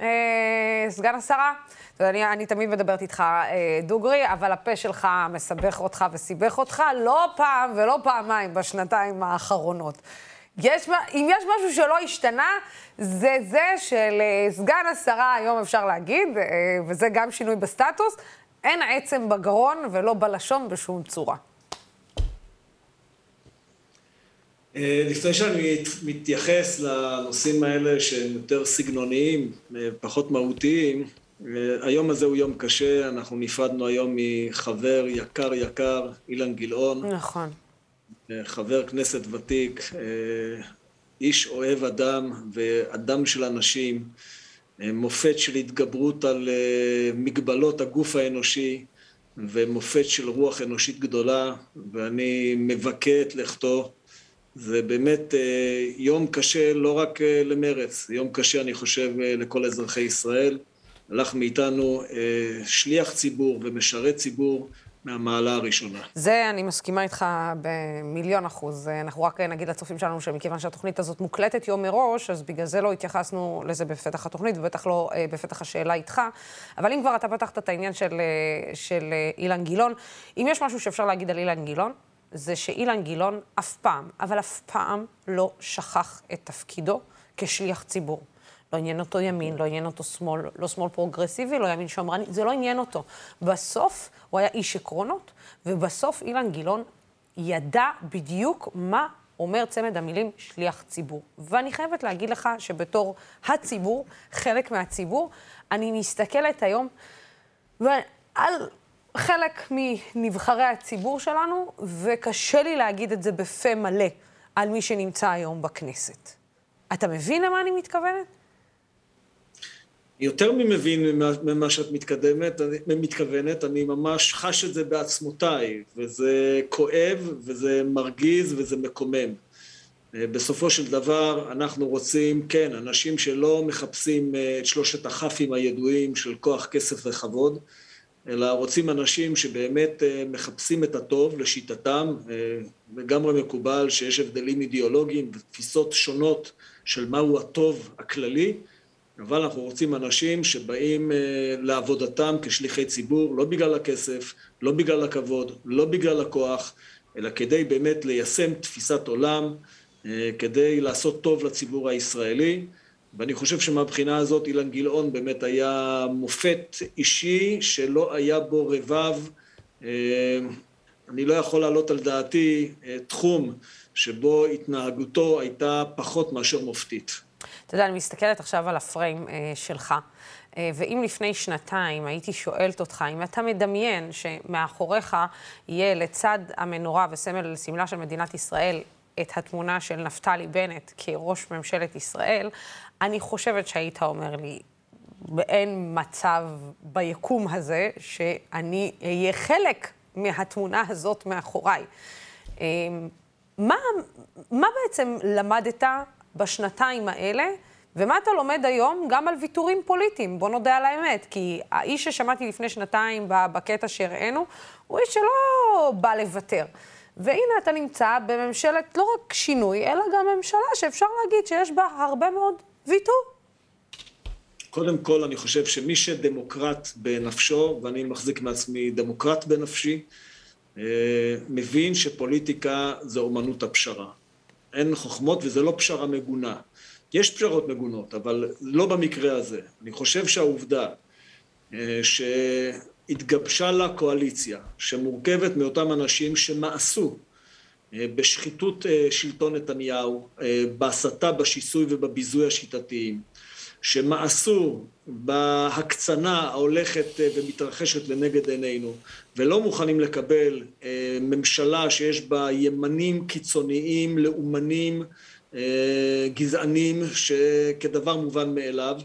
אה, סגן השרה? אני, אני תמיד מדברת איתך אה, דוגרי, אבל הפה שלך מסבך אותך וסיבך אותך לא פעם ולא פעמיים בשנתיים האחרונות. יש, אם יש משהו שלא השתנה, זה זה של אה, סגן השרה, היום אפשר להגיד, וזה גם שינוי בסטטוס, אין עצם בגרון ולא בלשון בשום צורה. אה, לפני שאני מתייחס לנושאים האלה שהם יותר סגנוניים, אה, פחות מהותיים, אה, היום הזה הוא יום קשה, אנחנו נפרדנו היום מחבר יקר יקר, אילן גילאון. נכון. חבר כנסת ותיק, איש אוהב אדם ואדם של אנשים, מופת של התגברות על מגבלות הגוף האנושי ומופת של רוח אנושית גדולה, ואני מבכה את לכתו. זה באמת אה, יום קשה לא רק אה, למרץ, יום קשה אני חושב אה, לכל אזרחי ישראל. הלך מאיתנו שליח ציבור ומשרת ציבור מהמעלה הראשונה. זה, אני מסכימה איתך במיליון אחוז. אנחנו רק נגיד לצופים שלנו שמכיוון שהתוכנית הזאת מוקלטת יום מראש, אז בגלל זה לא התייחסנו לזה בפתח התוכנית, ובטח לא בפתח השאלה איתך. אבל אם כבר אתה פתחת את העניין של, של אילן גילאון, אם יש משהו שאפשר להגיד על אילן גילאון, זה שאילן גילאון אף פעם, אבל אף פעם לא שכח את תפקידו כשליח ציבור. לא עניין אותו ימין, לא עניין אותו שמאל, לא שמאל פרוגרסיבי, לא ימין שמרני, זה לא עניין אותו. בסוף הוא היה איש עקרונות, ובסוף אילן גילאון ידע בדיוק מה אומר צמד המילים שליח ציבור. ואני חייבת להגיד לך שבתור הציבור, חלק מהציבור, אני מסתכלת היום ועל חלק מנבחרי הציבור שלנו, וקשה לי להגיד את זה בפה מלא על מי שנמצא היום בכנסת. אתה מבין למה אני מתכוונת? יותר ממבין ממה שאת מתקדמת, אני, מתכוונת, אני ממש חש את זה בעצמותיי, וזה כואב, וזה מרגיז, וזה מקומם. אה, בסופו של דבר אנחנו רוצים, כן, אנשים שלא מחפשים אה, את שלושת הכ"פים הידועים של כוח, כסף וכבוד, אלא רוצים אנשים שבאמת אה, מחפשים את הטוב לשיטתם, אה, לגמרי מקובל שיש הבדלים אידיאולוגיים ותפיסות שונות של מהו הטוב הכללי, אבל אנחנו רוצים אנשים שבאים אה, לעבודתם כשליחי ציבור, לא בגלל הכסף, לא בגלל הכבוד, לא בגלל הכוח, אלא כדי באמת ליישם תפיסת עולם, כדי לעשות טוב לציבור הישראלי. ואני חושב שמבחינה הזאת אילן גילאון באמת היה מופת אישי שלא היה בו רבב. אה, אני לא יכול להעלות על דעתי אה, תחום שבו התנהגותו הייתה פחות מאשר מופתית. אתה יודע, אני מסתכלת עכשיו על הפריים אה, שלך, ואם לפני שנתיים הייתי שואלת אותך, אם אתה מדמיין שמאחוריך יהיה לצד המנורה וסמל סמלה של מדינת ישראל את התמונה של נפתלי בנט כראש ממשלת ישראל, אני חושבת שהיית אומר לי, אין מצב ביקום הזה שאני אהיה חלק מהתמונה הזאת מאחוריי. אמ, מה, מה בעצם למדת בשנתיים האלה, ומה אתה לומד היום גם על ויתורים פוליטיים? בוא נודה על האמת, כי האיש ששמעתי לפני שנתיים בקטע שהראינו, הוא איש שלא בא לוותר. והנה אתה נמצא בממשלת לא רק שינוי, אלא גם ממשלה שאפשר להגיד שיש בה הרבה מאוד ויתור. קודם כל, אני חושב שמי שדמוקרט בנפשו, ואני מחזיק מעצמי דמוקרט בנפשי, אה, מבין שפוליטיקה זה אומנות הפשרה. אין חוכמות וזה לא פשרה מגונה. יש פשרות מגונות, אבל לא במקרה הזה. אני חושב שהעובדה אה, שהתגבשה לה קואליציה שמורכבת מאותם אנשים שמאסו אה, בשחיתות שלטון נתניהו, בהסתה, בשיסוי ובביזוי השיטתיים, שמאסו בהקצנה ההולכת אה, ומתרחשת לנגד עינינו ולא מוכנים לקבל אה, ממשלה שיש בה ימנים קיצוניים, לאומנים, אה, גזענים, שכדבר מובן מאליו.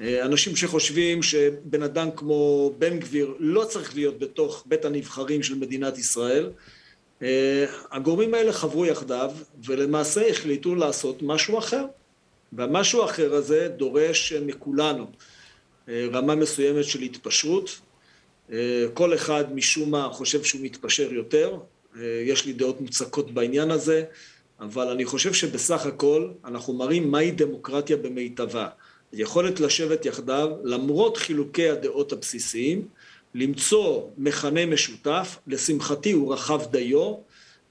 אנשים שחושבים שבן אדם כמו בן גביר לא צריך להיות בתוך בית הנבחרים של מדינת ישראל. הגורמים האלה חברו יחדיו ולמעשה החליטו לעשות משהו אחר. והמשהו האחר הזה דורש מכולנו אה, רמה מסוימת של התפשרות. אה, כל אחד משום מה חושב שהוא מתפשר יותר, אה, יש לי דעות מוצקות בעניין הזה, אבל אני חושב שבסך הכל אנחנו מראים מהי דמוקרטיה במיטבה. יכולת לשבת יחדיו למרות חילוקי הדעות הבסיסיים, למצוא מכנה משותף, לשמחתי הוא רחב דיו,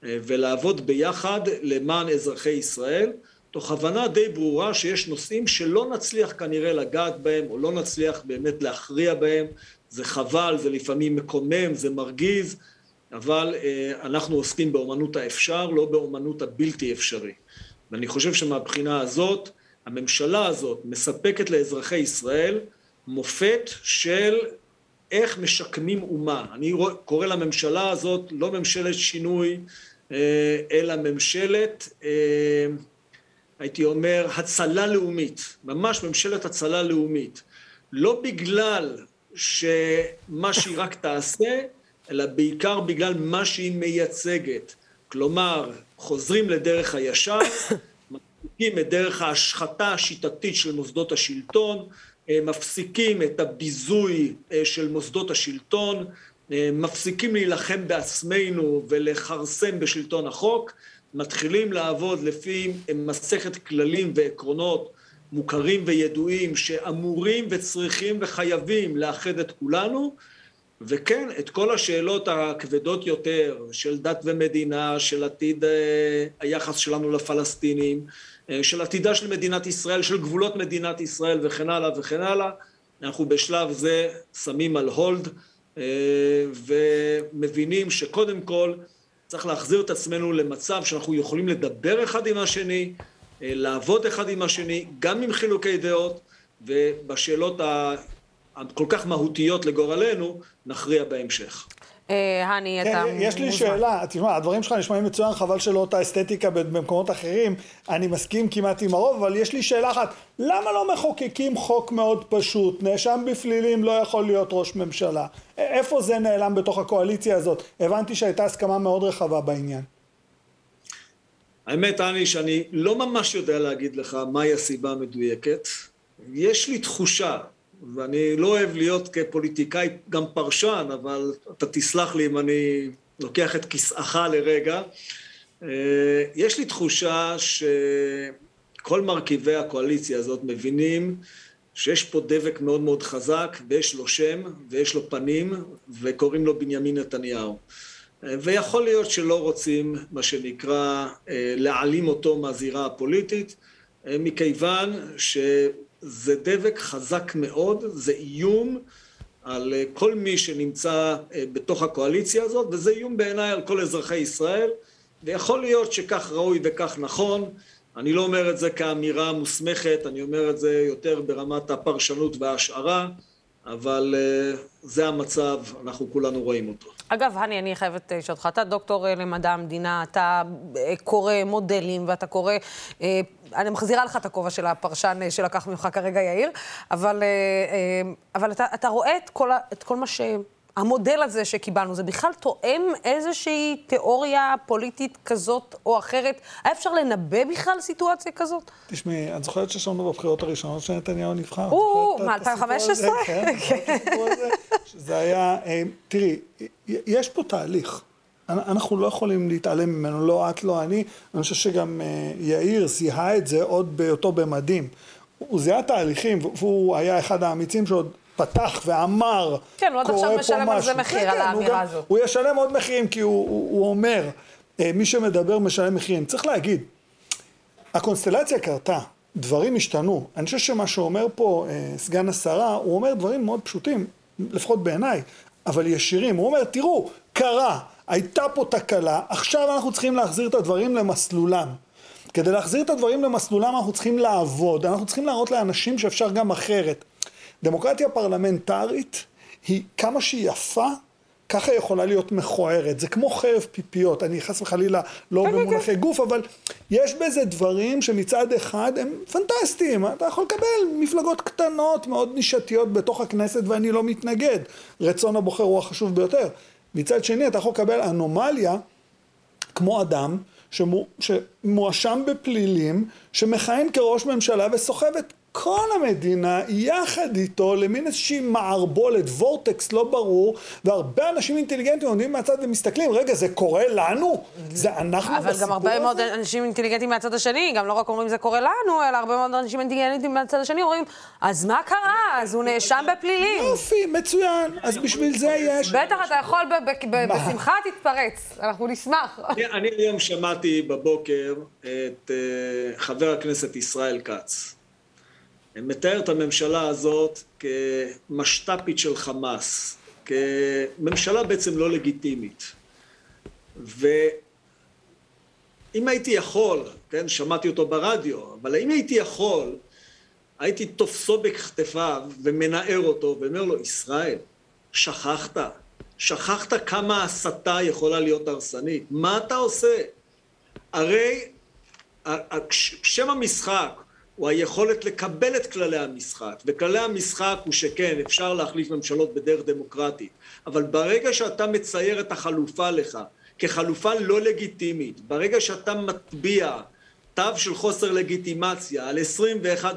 ולעבוד ביחד למען אזרחי ישראל. תוך הבנה די ברורה שיש נושאים שלא נצליח כנראה לגעת בהם או לא נצליח באמת להכריע בהם, זה חבל, זה לפעמים מקומם, זה מרגיז, אבל אה, אנחנו עוסקים באומנות האפשר, לא באומנות הבלתי אפשרי. ואני חושב שמבחינה הזאת, הממשלה הזאת מספקת לאזרחי ישראל מופת של איך משקמים אומה. אני קורא לממשלה הזאת לא ממשלת שינוי, אה, אלא ממשלת אה, הייתי אומר, הצלה לאומית, ממש ממשלת הצלה לאומית. לא בגלל שמה שהיא רק תעשה, אלא בעיקר בגלל מה שהיא מייצגת. כלומר, חוזרים לדרך הישר, מפסיקים את דרך ההשחתה השיטתית של מוסדות השלטון, אה, מפסיקים את הביזוי אה, של מוסדות השלטון, אה, מפסיקים להילחם בעצמנו ולכרסם בשלטון החוק, מתחילים לעבוד לפי מסכת כללים ועקרונות מוכרים וידועים שאמורים וצריכים וחייבים לאחד את כולנו. וכן את כל השאלות הכבדות יותר של דת ומדינה, של עתיד היחס שלנו לפלסטינים, של עתידה של מדינת ישראל, של גבולות מדינת ישראל וכן הלאה וכן הלאה, אנחנו בשלב זה שמים על הולד אה, ומבינים שקודם כל צריך להחזיר את עצמנו למצב שאנחנו יכולים לדבר אחד עם השני, אה, לעבוד אחד עם השני, גם עם חילוקי דעות, ובשאלות הכל כך מהותיות לגורלנו, נכריע בהמשך. אה, הני, אתה מוזמן. יש לי שאלה, תשמע, הדברים שלך נשמעים מצוין, חבל שלא אותה אסתטיקה במקומות אחרים, אני מסכים כמעט עם הרוב, אבל יש לי שאלה אחת, למה לא מחוקקים חוק מאוד פשוט, נאשם בפלילים לא יכול להיות ראש ממשלה? איפה זה נעלם בתוך הקואליציה הזאת? הבנתי שהייתה הסכמה מאוד רחבה בעניין. האמת, אני, שאני לא ממש יודע להגיד לך מהי הסיבה המדויקת. יש לי תחושה ואני לא אוהב להיות כפוליטיקאי גם פרשן, אבל אתה תסלח לי אם אני לוקח את כיסאך לרגע. אה, יש לי תחושה שכל מרכיבי הקואליציה הזאת מבינים שיש פה דבק מאוד מאוד חזק, ויש לו שם, ויש לו פנים, וקוראים לו בנימין נתניהו. אה, ויכול להיות שלא רוצים, מה שנקרא, אה, להעלים אותו מהזירה הפוליטית, מכיוון ש... זה דבק חזק מאוד, זה איום על אה, כל מי שנמצא אה, בתוך הקואליציה הזאת, וזה איום בעיניי על כל אזרחי ישראל, ויכול להיות שכך ראוי וכך נכון. אני לא אומר את זה כאמירה מוסמכת, אני אומר את זה יותר ברמת הפרשנות וההשערה. אבל uh, זה המצב, אנחנו כולנו רואים אותו. אגב, הני, אני חייבת לשאול אותך, אתה דוקטור למדע המדינה, אתה קורא מודלים ואתה קורא... אני מחזירה לך את הכובע של הפרשן שלקח ממך כרגע, יאיר, אבל, אבל אתה, אתה רואה את כל, את כל מה ש... המודל הזה שקיבלנו, זה בכלל תואם איזושהי תיאוריה פוליטית כזאת או אחרת? היה אפשר לנבא בכלל סיטואציה כזאת? תשמעי, את זוכרת ששמענו בבחירות הראשונות שנתניהו נבחר? או, מ-2015? כן, זה היה... אה, תראי, יש פה תהליך. אנחנו לא יכולים להתעלם ממנו, לא את, לא אני. אני חושב שגם אה, יאיר זיהה את זה עוד בהיותו במדים. הוא זיהה תהליכים, והוא היה אחד האמיצים שעוד פתח ואמר, כן, הוא עד עכשיו משלם על זה מחיר, כן, על כן, האמירה הזו. הוא ישלם עוד מחירים, כי הוא, הוא, הוא אומר, אה, מי שמדבר משלם מחירים. צריך להגיד, הקונסטלציה קרתה, דברים השתנו. אני חושב שמה שאומר פה אה, סגן השרה, הוא אומר דברים מאוד פשוטים, לפחות בעיניי, אבל ישירים. הוא אומר, תראו, קרה, הייתה פה תקלה, עכשיו אנחנו צריכים להחזיר את הדברים למסלולם. כדי להחזיר את הדברים למסלולם אנחנו צריכים לעבוד, אנחנו צריכים להראות לאנשים שאפשר גם אחרת. דמוקרטיה פרלמנטרית היא כמה שהיא יפה, ככה יכולה להיות מכוערת. זה כמו חרב פיפיות, אני חס וחלילה לא כן, כן, במונחי כן. גוף, אבל יש בזה דברים שמצד אחד הם פנטסטיים. אתה יכול לקבל מפלגות קטנות, מאוד נישתיות בתוך הכנסת, ואני לא מתנגד. רצון הבוחר הוא החשוב ביותר. מצד שני, אתה יכול לקבל אנומליה, כמו אדם, שמואשם בפלילים, שמכהן כראש ממשלה וסוחב את כל המדינה יחד איתו למין איזושהי מערבולת, וורטקס לא ברור, והרבה אנשים אינטליגנטים עומדים מהצד ומסתכלים, רגע, זה קורה לנו? זה אנחנו בסיפור הזה? אבל גם הרבה מאוד אנשים אינטליגנטים מהצד השני, גם לא רק אומרים זה קורה לנו, אלא הרבה מאוד אנשים אינטליגנטים מהצד השני אומרים, אז מה קרה? אז הוא נאשם בפלילים. יופי, מצוין, אז בשביל זה יש... בטח, אתה יכול בשמחה תתפרץ, אנחנו נשמח. אני היום שמעתי בבוקר את אה, חבר הכנסת ישראל כץ. מתאר את הממשלה הזאת כמשת"פית של חמאס, כממשלה בעצם לא לגיטימית. ואם הייתי יכול, כן, שמעתי אותו ברדיו, אבל אם הייתי יכול, הייתי תופסו בכתפיו ומנער אותו ואומר לו, ישראל, שכחת? שכחת כמה הסתה יכולה להיות הרסנית? מה אתה עושה? הרי שם המשחק הוא היכולת לקבל את כללי המשחק, וכללי המשחק הוא שכן, אפשר להחליף ממשלות בדרך דמוקרטית, אבל ברגע שאתה מצייר את החלופה לך כחלופה לא לגיטימית, ברגע שאתה מטביע תו של חוסר לגיטימציה על 21%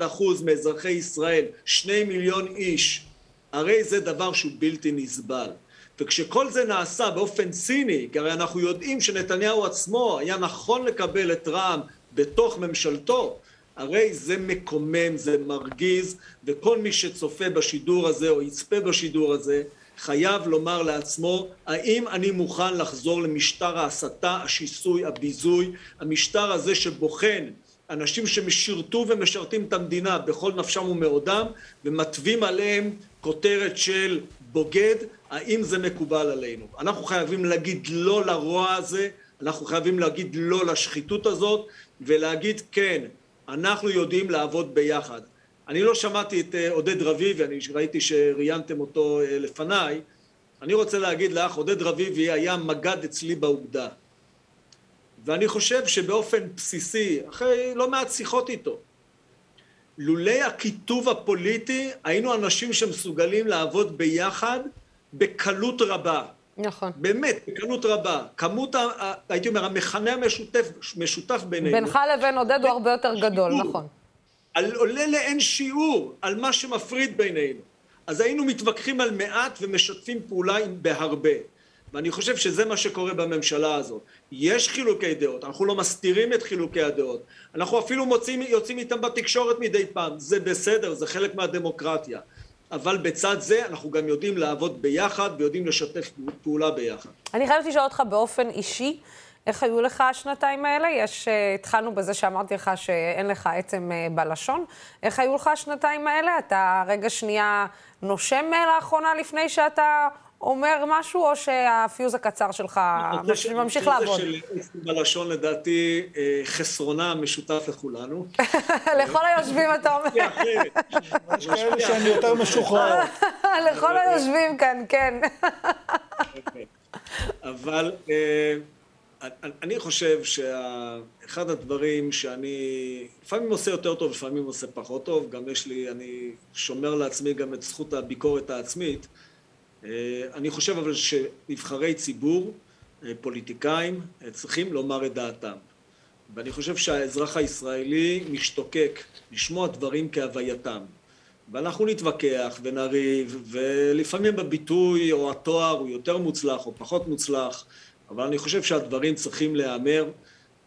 מאזרחי ישראל, שני מיליון איש, הרי זה דבר שהוא בלתי נסבל. וכשכל זה נעשה באופן ציני, כי הרי אנחנו יודעים שנתניהו עצמו היה נכון לקבל את רע"מ בתוך ממשלתו, הרי זה מקומם, זה מרגיז, וכל מי שצופה בשידור הזה או יצפה בשידור הזה, חייב לומר לעצמו, האם אני מוכן לחזור למשטר ההסתה, השיסוי, הביזוי, המשטר הזה שבוחן אנשים ששירתו ומשרתים את המדינה בכל נפשם ומאודם, ומתווים עליהם כותרת של בוגד, האם זה מקובל עלינו? אנחנו חייבים להגיד לא לרוע הזה, אנחנו חייבים להגיד לא לשחיתות הזאת, ולהגיד כן, אנחנו יודעים לעבוד ביחד. אני לא שמעתי את אה, עודד רביבי, אני ראיתי שראיינתם אותו אה, לפניי, אני רוצה להגיד לך, עודד רביבי היה מג"ד אצלי באוגדה. ואני חושב שבאופן בסיסי, אחרי לא מעט שיחות איתו, לולא הקיטוב הפוליטי, היינו אנשים שמסוגלים לעבוד ביחד בקלות רבה. נכון. באמת, בקלות רבה. כמות, ה, הייתי אומר, המכנה המשותף משותף בינינו. בינך לבין עודד הוא הרבה יותר גדול, נכון. על, עולה לאין שיעור על מה שמפריד בינינו. אז היינו מתווכחים על מעט ומשתפים פעולה עם בהרבה. ואני חושב שזה מה שקורה בממשלה הזאת. יש חילוקי דעות, אנחנו לא מסתירים את חילוקי הדעות. אנחנו אפילו מוצאים, יוצאים איתם בתקשורת מדי פעם. זה בסדר, זה חלק מהדמוקרטיה. אבל בצד זה אנחנו גם יודעים לעבוד ביחד ויודעים לשתף פעולה ביחד. אני חייבת לשאול אותך באופן אישי, איך היו לך השנתיים האלה? יש, אה, התחלנו בזה שאמרתי לך שאין לך עצם אה, בלשון. איך היו לך השנתיים האלה? אתה רגע שנייה נושם לאחרונה לפני שאתה אומר משהו, או שהפיוז הקצר שלך ממשיך לעבוד? זה של בלשון, לדעתי, אה, חסרונה משותף לכולנו. לכל היושבים, אתה אומר. יש כאלה שהן יותר משוחררות. לכל היושבים כאן, כן. אבל אה, אני חושב שאחד הדברים שאני לפעמים עושה יותר טוב, לפעמים עושה פחות טוב, גם יש לי, אני שומר לעצמי גם את זכות הביקורת העצמית. אה, אני חושב אבל שנבחרי ציבור, אה, פוליטיקאים, צריכים לומר את דעתם. ואני חושב שהאזרח הישראלי משתוקק לשמוע דברים כהווייתם. ואנחנו נתווכח ונריב, ולפעמים בביטוי או התואר הוא יותר מוצלח או פחות מוצלח, אבל אני חושב שהדברים צריכים להיאמר.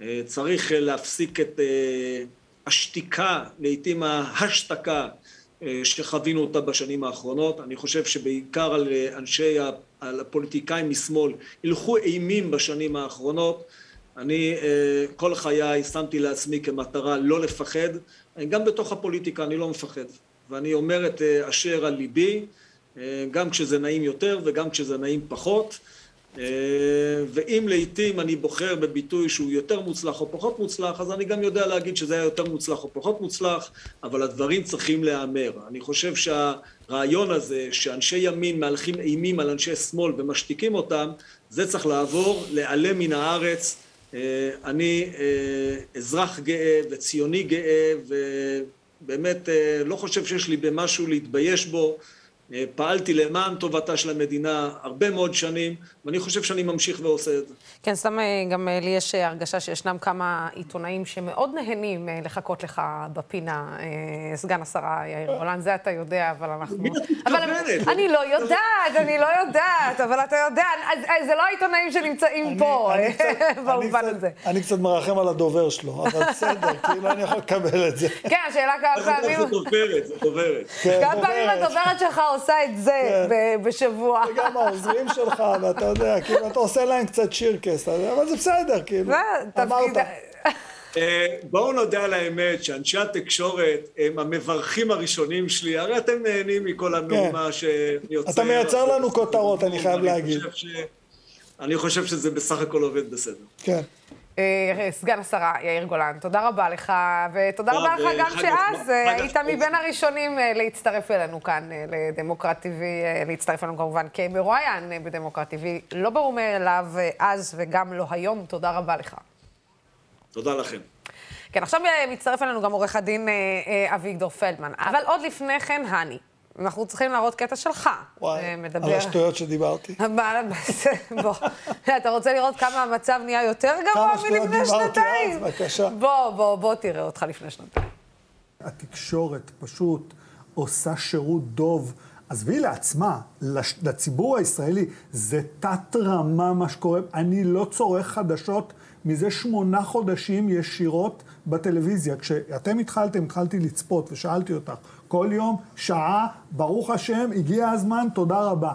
אה, צריך להפסיק את אה, השתיקה, לעיתים ההשתקה אה, שחווינו אותה בשנים האחרונות. אני חושב שבעיקר על אנשי, על הפוליטיקאים משמאל, הילכו אימים בשנים האחרונות. אני כל חיי שמתי לעצמי כמטרה לא לפחד. גם בתוך הפוליטיקה אני לא מפחד. ואני אומר את אה, אשר על ליבי, אה, גם כשזה נעים יותר וגם כשזה נעים פחות. אה, ואם לעיתים אני בוחר בביטוי שהוא יותר מוצלח או פחות מוצלח, אז אני גם יודע להגיד שזה היה יותר מוצלח או פחות מוצלח, אבל הדברים צריכים להיאמר. אני חושב שהרעיון הזה שאנשי ימין מהלכים אימים על אנשי שמאל ומשתיקים אותם, זה צריך לעבור, להיעלם מן הארץ. אני אזרח גאה וציוני גאה ו... באמת אה, לא חושב שיש לי במשהו להתבייש בו. אה, פעלתי למען טובתה של המדינה הרבה מאוד שנים, ואני חושב שאני ממשיך ועושה את זה. כן, סתם אה, גם לי יש הרגשה שישנם כמה עיתונאים שמאוד נהנים לחכות לך בפינה, סגן השרה יאיר גולן, זה אתה יודע, אבל אנחנו... מי את מתכוונת? אני לא יודעת, אני לא יודעת, אבל אתה יודע, זה לא העיתונאים שנמצאים פה, במובן הזה. אני קצת מרחם על הדובר שלו, אבל בסדר, כאילו אני יכול לקבל את זה. כן, השאלה כמה פעמים... זה דוברת, זה דוברת. כן, כמה פעמים הדוברת שלך עושה את זה כן. בשבוע. וגם העוזרים שלך, ואתה יודע, כאילו, אתה עושה להם קצת שירקס, אבל זה בסדר, כאילו, אמרת. אה, בואו נודה על האמת שאנשי התקשורת הם המברכים הראשונים שלי, הרי אתם נהנים מכל המהומה כן. שיוצא. אתה מייצר לנו כותרות, אני חייב להגיד. אני חושב שזה בסך הכל עובד בסדר. כן. אה, סגן השרה יאיר גולן, תודה רבה לך, ותודה רבה לך גם שאז אה, היית מבין הראשונים אה, להצטרף אלינו כאן לדמוקרט TV, להצטרף אלינו כמובן כמרואיין בדמוקרט TV. לא ברור מאליו אז וגם לא היום, תודה רבה לך. תודה לכם. כן, עכשיו מצטרף אלינו גם עורך הדין אביגדור פלדמן, אבל עוד לפני כן, הני. אנחנו צריכים להראות קטע שלך. וואי, אה, מדבר... על השטויות שדיברתי. בוא, אתה רוצה לראות כמה המצב נהיה יותר גרוע מלפני שנתיים? כמה שטויות דיברתי אז, בבקשה. בוא, בוא, בוא תראה אותך לפני שנתיים. התקשורת פשוט עושה שירות דוב. עזבי לעצמה, לציבור הישראלי, זה תת-רמה מה שקורה. אני לא צורך חדשות מזה שמונה חודשים ישירות בטלוויזיה. כשאתם התחלתם, התחלתי לצפות ושאלתי אותך, כל יום, שעה, ברוך השם, הגיע הזמן, תודה רבה.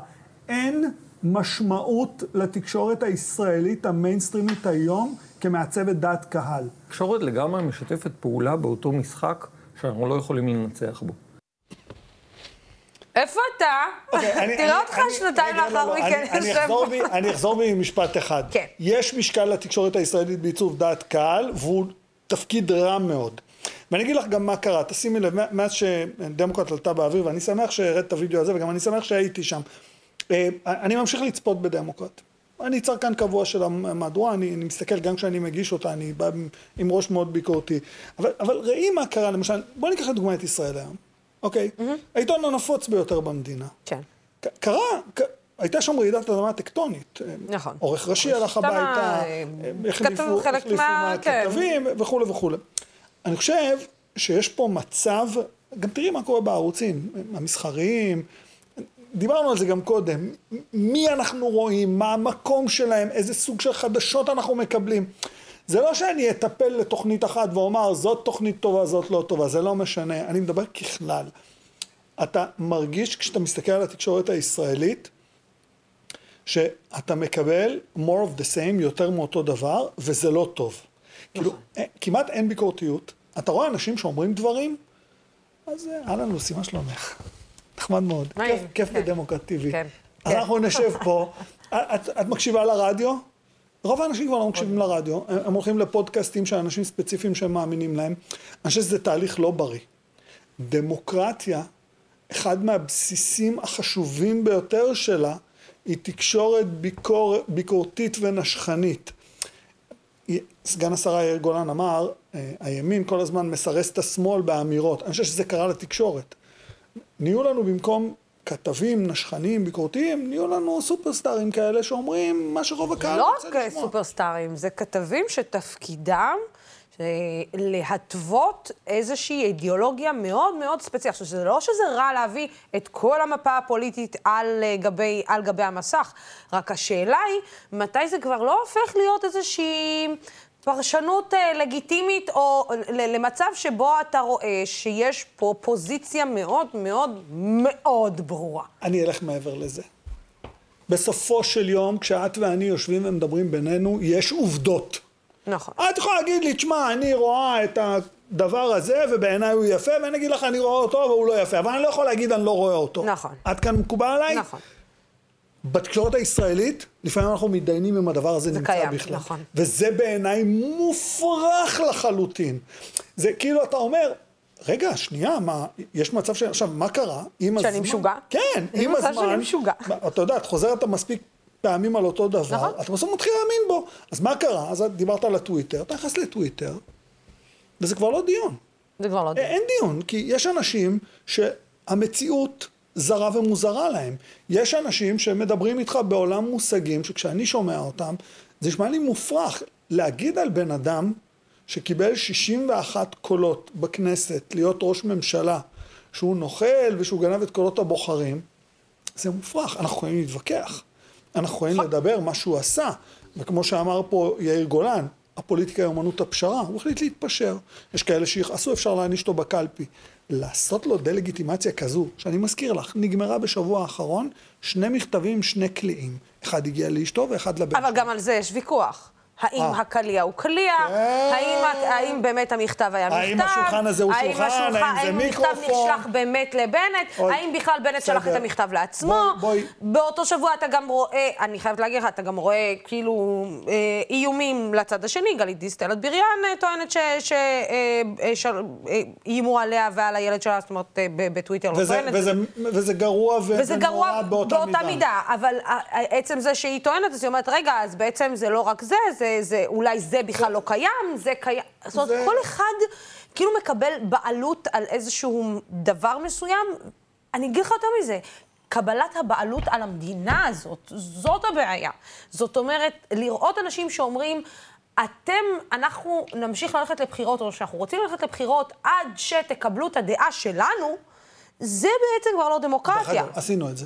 אין משמעות לתקשורת הישראלית המיינסטרימית היום כמעצבת דעת קהל. תקשורת לגמרי משתפת פעולה באותו משחק שאנחנו לא יכולים לנצח בו. איפה אתה? אוקיי, תראה אותך שנתיים לא, לאחר לא, מכן אני אחזור בי ממשפט אחד. כן. יש משקל לתקשורת הישראלית בעיצוב דעת קהל, והוא תפקיד רע מאוד. ואני אגיד לך גם מה קרה, תשימי לב, מאז שדמוקרט עלתה באוויר, ואני שמח שהראית את הוידאו הזה, וגם אני שמח שהייתי שם. אה, אני ממשיך לצפות בדמוקרט. אני צרכן קבוע של המהדורה, אני, אני מסתכל גם כשאני מגיש אותה, אני בא עם ראש מאוד ביקורתי. אבל, אבל ראי מה קרה, למשל, בוא ניקח לדוגמא את ישראל היום, אוקיי? Mm-hmm. העיתון הנפוץ ביותר במדינה. כן. קרה, הייתה שם רעידת אדמה טקטונית. נכון. עורך ראשי הלך הביתה, החליפו מהכתבים וכולי וכולי. אני חושב שיש פה מצב, גם תראי מה קורה בערוצים המסחריים, דיברנו על זה גם קודם, מי אנחנו רואים, מה המקום שלהם, איזה סוג של חדשות אנחנו מקבלים. זה לא שאני אטפל לתוכנית אחת ואומר זאת תוכנית טובה, זאת לא טובה, זה לא משנה, אני מדבר ככלל. אתה מרגיש כשאתה מסתכל על התקשורת הישראלית, שאתה מקבל more of the same, יותר מאותו דבר, וזה לא טוב. כאילו, נכון. אה, כמעט אין ביקורתיות. אתה רואה אנשים שאומרים דברים, אז אה, אהלן לוסי, מה שלומך? נחמד מאוד. כיף, כיף כן. כן. אנחנו נשב פה. את, את מקשיבה לרדיו? רוב האנשים כבר לא מקשיבים לרדיו, הם הולכים לפודקאסטים של אנשים ספציפיים שהם מאמינים להם. אני חושב שזה תהליך לא בריא. דמוקרטיה, אחד מהבסיסים החשובים ביותר שלה, היא תקשורת ביקור, ביקורתית ונשכנית. סגן השרה יאיר גולן אמר, אה, הימין כל הזמן מסרס את השמאל באמירות. אני חושב שזה קרה לתקשורת. נהיו לנו במקום כתבים נשכניים, ביקורתיים, נהיו לנו סופרסטארים כאלה שאומרים מה שרוב הקהל לא רוצה רק לשמוע. סופרסטארים, זה כתבים שתפקידם אה, להתוות איזושהי אידיאולוגיה מאוד מאוד ספציפית. עכשיו, זה לא שזה רע להביא את כל המפה הפוליטית על אה, גבי, על גבי המסך, רק השאלה היא, מתי זה כבר לא הופך להיות איזושהי... פרשנות אה, לגיטימית, או למצב שבו אתה רואה שיש פה פוזיציה מאוד מאוד מאוד ברורה. אני אלך מעבר לזה. בסופו של יום, כשאת ואני יושבים ומדברים בינינו, יש עובדות. נכון. את יכולה להגיד לי, תשמע, אני רואה את הדבר הזה, ובעיניי הוא יפה, ואני אגיד לך, אני רואה אותו, והוא לא יפה. אבל אני לא יכול להגיד, אני לא רואה אותו. נכון. עד כאן מקובל עליי? נכון. בתקשורת הישראלית, לפעמים אנחנו מתדיינים אם הדבר הזה נמצא קיים, בכלל. נכון. וזה בעיניי מופרך לחלוטין. זה כאילו אתה אומר, רגע, שנייה, מה, יש מצב ש... עכשיו, מה קרה? עם שאני הזמן... משוגע? כן, עם הזמן... שאני משוגע. אתה יודע, את חוזרת מספיק פעמים על אותו דבר, נכון. אתה בסוף מתחיל להאמין בו. אז מה קרה? אז את דיברת על הטוויטר, אתה נכנס לטוויטר, וזה כבר לא דיון. זה כבר לא... א- אין דיון, כי יש אנשים שהמציאות זרה ומוזרה להם. יש אנשים שמדברים איתך בעולם מושגים, שכשאני שומע אותם, זה נשמע לי מופרך להגיד על בן אדם שקיבל 61 קולות בכנסת להיות ראש ממשלה, שהוא נוכל ושהוא גנב את קולות הבוחרים, זה מופרך. אנחנו יכולים להתווכח. אנחנו יכולים לדבר מה שהוא עשה. וכמו שאמר פה יאיר גולן, הפוליטיקה היא אומנות הפשרה, הוא החליט להתפשר. יש כאלה שיכעסו, אפשר להעניש אותו בקלפי. לעשות לו דה-לגיטימציה כזו, שאני מזכיר לך, נגמרה בשבוע האחרון, שני מכתבים, שני קליעים. אחד הגיע לאשתו ואחד לבן אבל גם על זה יש ויכוח. האם אה. הקליע הוא קליע? כן. האם, באמת המכתב היה מכתב? האם השולחן הזה הוא שולחן? האם זה האם המכתב מיקרופון? נשלח באמת לבנט? האם בכלל בנט שלח את. המכתב לעצמו? באותו שבוע אתה גם רואה, אני חייבת להגיד לך, אתה גם רואה כאילו אה, איומים לצד השני. גלית דיסטל אטבריאן אה, טוענת שאיימו עליה ועל הילד שלה, זאת אומרת, בטוויטר לא טוענת. וזה, גרוע ונורא באותה, מידה. אבל עצם זה שהיא טוענת, אז היא אומרת, רגע, אז בעצם זה לא רק זה, זה, זה אולי זה בכלל לא קיים, זה קיים. זאת אומרת, זה- כל אחד כאילו מקבל בעלות על איזשהו דבר מסוים. אני אגיד לך יותר מזה. קבלת הבעלות על המדינה הזאת, זאת הבעיה. זאת אומרת, לראות אנשים שאומרים, אתם, אנחנו נמשיך ללכת לבחירות, או שאנחנו רוצים ללכת לבחירות עד שתקבלו את הדעה שלנו, זה בעצם כבר לא דרך דמוקרטיה. אגב, עשינו את זה.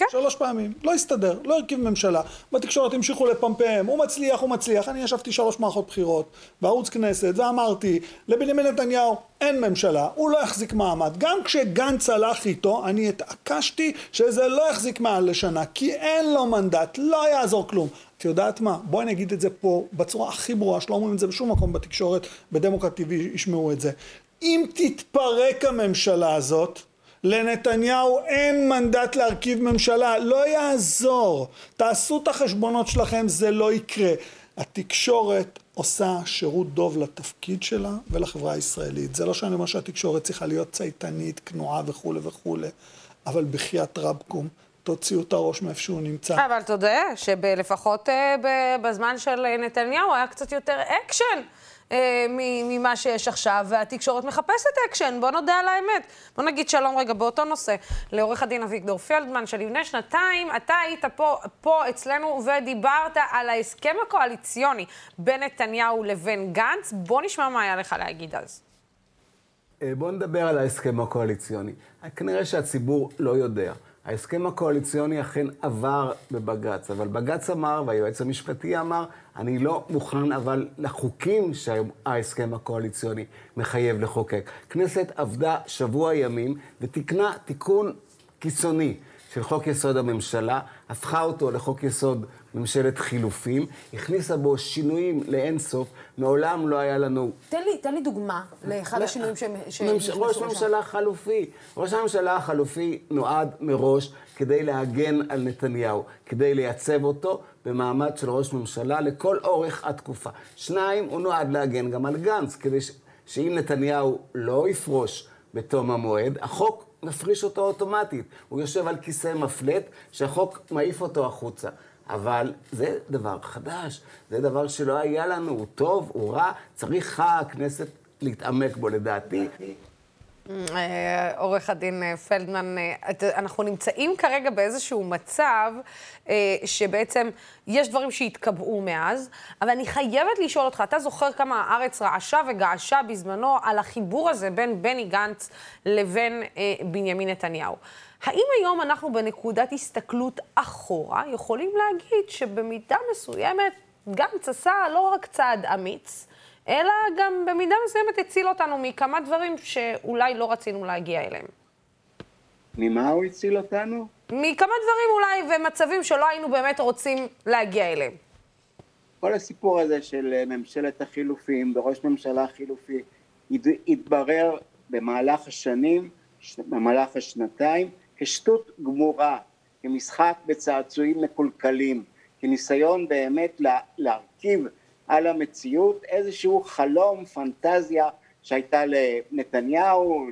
כן. שלוש פעמים, לא הסתדר, לא הרכיב ממשלה. בתקשורת המשיכו לפמפם, הוא מצליח, הוא מצליח. אני ישבתי שלוש מערכות בחירות בערוץ כנסת ואמרתי, לבנימין נתניהו אין ממשלה, הוא לא יחזיק מעמד. גם כשגנץ הלך איתו, אני התעקשתי שזה לא יחזיק מעל לשנה, כי אין לו מנדט, לא יעזור כלום. את יודעת מה? בואי אני אגיד את זה פה בצורה הכי ברורה, שלא אומרים את זה בשום מקום בתקשורת, בדמוקרט ישמעו את זה. אם תתפרק הממשלה הזאת, לנתניהו אין מנדט להרכיב ממשלה, לא יעזור. תעשו את החשבונות שלכם, זה לא יקרה. התקשורת עושה שירות דוב לתפקיד שלה ולחברה הישראלית. זה לא שאני אומר שהתקשורת צריכה להיות צייתנית, כנועה וכולי וכולי, אבל בחייאת רבקום, תוציאו את הראש מאיפה שהוא נמצא. אבל אתה יודע שלפחות אה, בזמן של אה, נתניהו היה קצת יותר אקשן אה, ממה שיש עכשיו, והתקשורת מחפשת אקשן, בוא נודה על האמת. בוא נגיד שלום רגע באותו נושא לעורך הדין אביגדור פלדמן, שלפני שנתיים אתה היית פה, פה אצלנו ודיברת על ההסכם הקואליציוני בין נתניהו לבין גנץ. בוא נשמע מה היה לך להגיד אז. בואו נדבר על ההסכם הקואליציוני. כנראה שהציבור לא יודע. ההסכם הקואליציוני אכן עבר בבג"ץ, אבל בג"ץ אמר, והיועץ המשפטי אמר, אני לא מוכן אבל לחוקים שההסכם הקואליציוני מחייב לחוקק. כנסת עבדה שבוע ימים ותיקנה תיקון קיצוני של חוק יסוד הממשלה, הפכה אותו לחוק יסוד ממשלת חילופים, הכניסה בו שינויים לאין סוף, מעולם לא היה לנו תן לי, תן לי דוגמה לאחד השינויים שהם... ממש... ראש ממשלה חלופי. ראש הממשלה החלופי נועד מראש כדי להגן על נתניהו, כדי לייצב אותו במעמד של ראש ממשלה לכל אורך התקופה. שניים, הוא נועד להגן גם על גנץ, כדי ש... שאם נתניהו לא יפרוש בתום המועד, החוק מפריש אותו אוטומטית. הוא יושב על כיסא מפלט שהחוק מעיף אותו החוצה. אבל זה דבר חדש, זה דבר שלא היה לנו, הוא טוב, הוא רע, צריכה הכנסת להתעמק בו לדעתי. אה, עורך הדין אה, פלדמן, אה, אנחנו נמצאים כרגע באיזשהו מצב שבעצם יש דברים שהתקבעו מאז, אבל אני חייבת לשאול אותך, אתה זוכר כמה הארץ רעשה וגעשה בזמנו על החיבור הזה בין בני גנץ לבין בנימין נתניהו. האם היום אנחנו בנקודת הסתכלות אחורה יכולים להגיד שבמידה מסוימת גנץ עשה לא רק צעד אמיץ, אלא גם במידה מסוימת הציל אותנו מכמה דברים שאולי לא רצינו להגיע אליהם. ממה הוא הציל אותנו? מכמה דברים אולי ומצבים שלא היינו באמת רוצים להגיע אליהם. כל הסיפור הזה של אה, ממשלת החילופים וראש ממשלה חילופי התברר במהלך השנים, במהלך השנתיים, כשטות גמורה, כמשחק בצעצועים מקולקלים, כניסיון באמת להרכיב על המציאות, איזשהו חלום, פנטזיה שהייתה לנתניהו,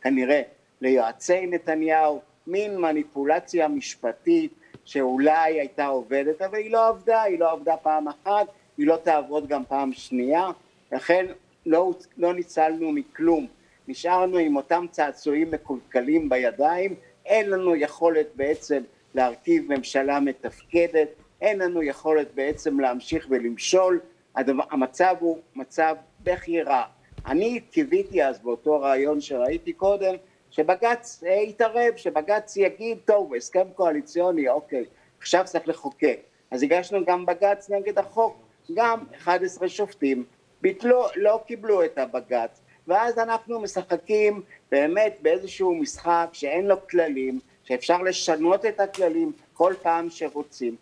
כנראה ליועצי נתניהו, מין מניפולציה משפטית שאולי הייתה עובדת, אבל היא לא עבדה, היא לא עבדה פעם אחת, היא לא תעבוד גם פעם שנייה, לכן לא, לא ניצלנו מכלום, נשארנו עם אותם צעצועים מקולקלים בידיים, אין לנו יכולת בעצם להרכיב ממשלה מתפקדת, אין לנו יכולת בעצם להמשיך ולמשול, הדבר, המצב הוא מצב בכי רע. אני קיוויתי אז באותו רעיון שראיתי קודם, שבג"ץ אה, יתערב, שבג"ץ יגיד, טוב, הסכם קואליציוני, אוקיי, עכשיו צריך לחוקק. אז הגשנו גם בג"ץ נגד החוק, גם 11 שופטים ביטלו, לא קיבלו את הבג"ץ, ואז אנחנו משחקים באמת באיזשהו משחק שאין לו כללים, שאפשר לשנות את הכללים כל פעם שרוצים.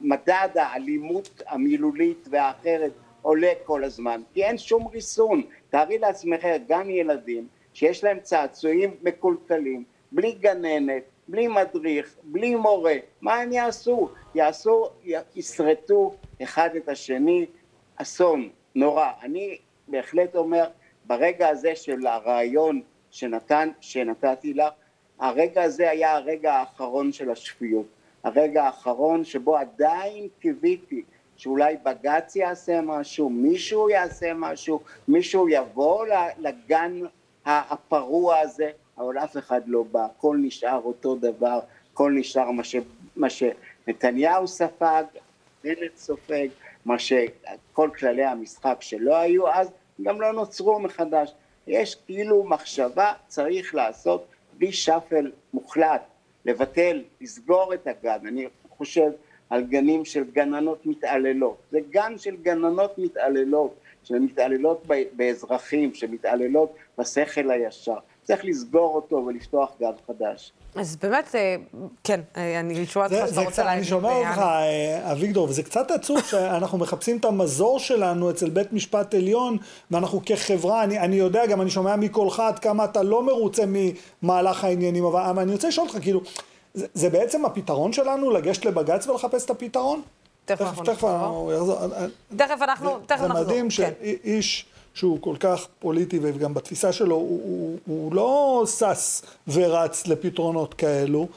מדד האלימות המילולית והאחרת עולה כל הזמן, כי אין שום ריסון. תארי לעצמך גן ילדים שיש להם צעצועים מקולקלים, בלי גננת, בלי מדריך, בלי מורה, מה הם יעשו? יעשו, ישרטו אחד את השני, אסון נורא. אני בהחלט אומר, ברגע הזה של הרעיון שנתן, שנתתי לך, הרגע הזה היה הרגע האחרון של השפיות. הרגע האחרון שבו עדיין קיוויתי שאולי בג"ץ יעשה משהו, מישהו יעשה משהו, מישהו יבוא לגן הפרוע הזה, אבל אף אחד לא בא, הכל נשאר אותו דבר, הכל נשאר מה, ש, מה שנתניהו ספג, בנט סופג, מה שכל כללי המשחק שלא היו אז, גם לא נוצרו מחדש. יש כאילו מחשבה צריך לעשות בלי שאפל מוחלט, לבטל, לסגור את הגן, אני חושב על גנים של גננות מתעללות, זה גן של גננות מתעללות, שמתעללות באזרחים, שמתעללות בשכל הישר, צריך לסגור אותו ולפתוח גן חדש. אז באמת, אה, כן, אה, אני שומעת אותך שאתה רוצה להגיד. אני שומע אותך, אה, אביגדור, וזה קצת עצוב שאנחנו מחפשים את המזור שלנו אצל בית משפט עליון, ואנחנו כחברה, אני, אני יודע, גם אני שומע מקולך עד כמה אתה לא מרוצה ממהלך העניינים, אבל, אבל אני רוצה לשאול אותך, כאילו, זה, זה בעצם הפתרון שלנו, לגשת לבג"ץ ולחפש את הפתרון? תכף אנחנו נחזור. תכף אנחנו, תכף נחזור. זה מדהים שאיש... שהוא כל כך פוליטי וגם בתפיסה שלו הוא, הוא, הוא לא שש ורץ לפתרונות כאלו.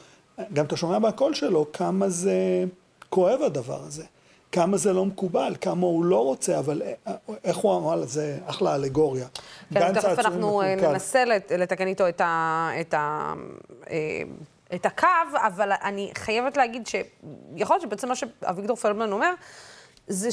גם אתה שומע בקול שלו כמה זה כואב הדבר הזה, כמה זה לא מקובל, כמה הוא לא רוצה, אבל איך הוא אמר, זה אחלה אלגוריה. כן, תכף אנחנו אה. ננסה לתקן איתו את ה... את ה אה, את הקו, אבל אני חייבת להגיד שיכול להיות שבעצם מה שאביגדור פלדמן אומר, זה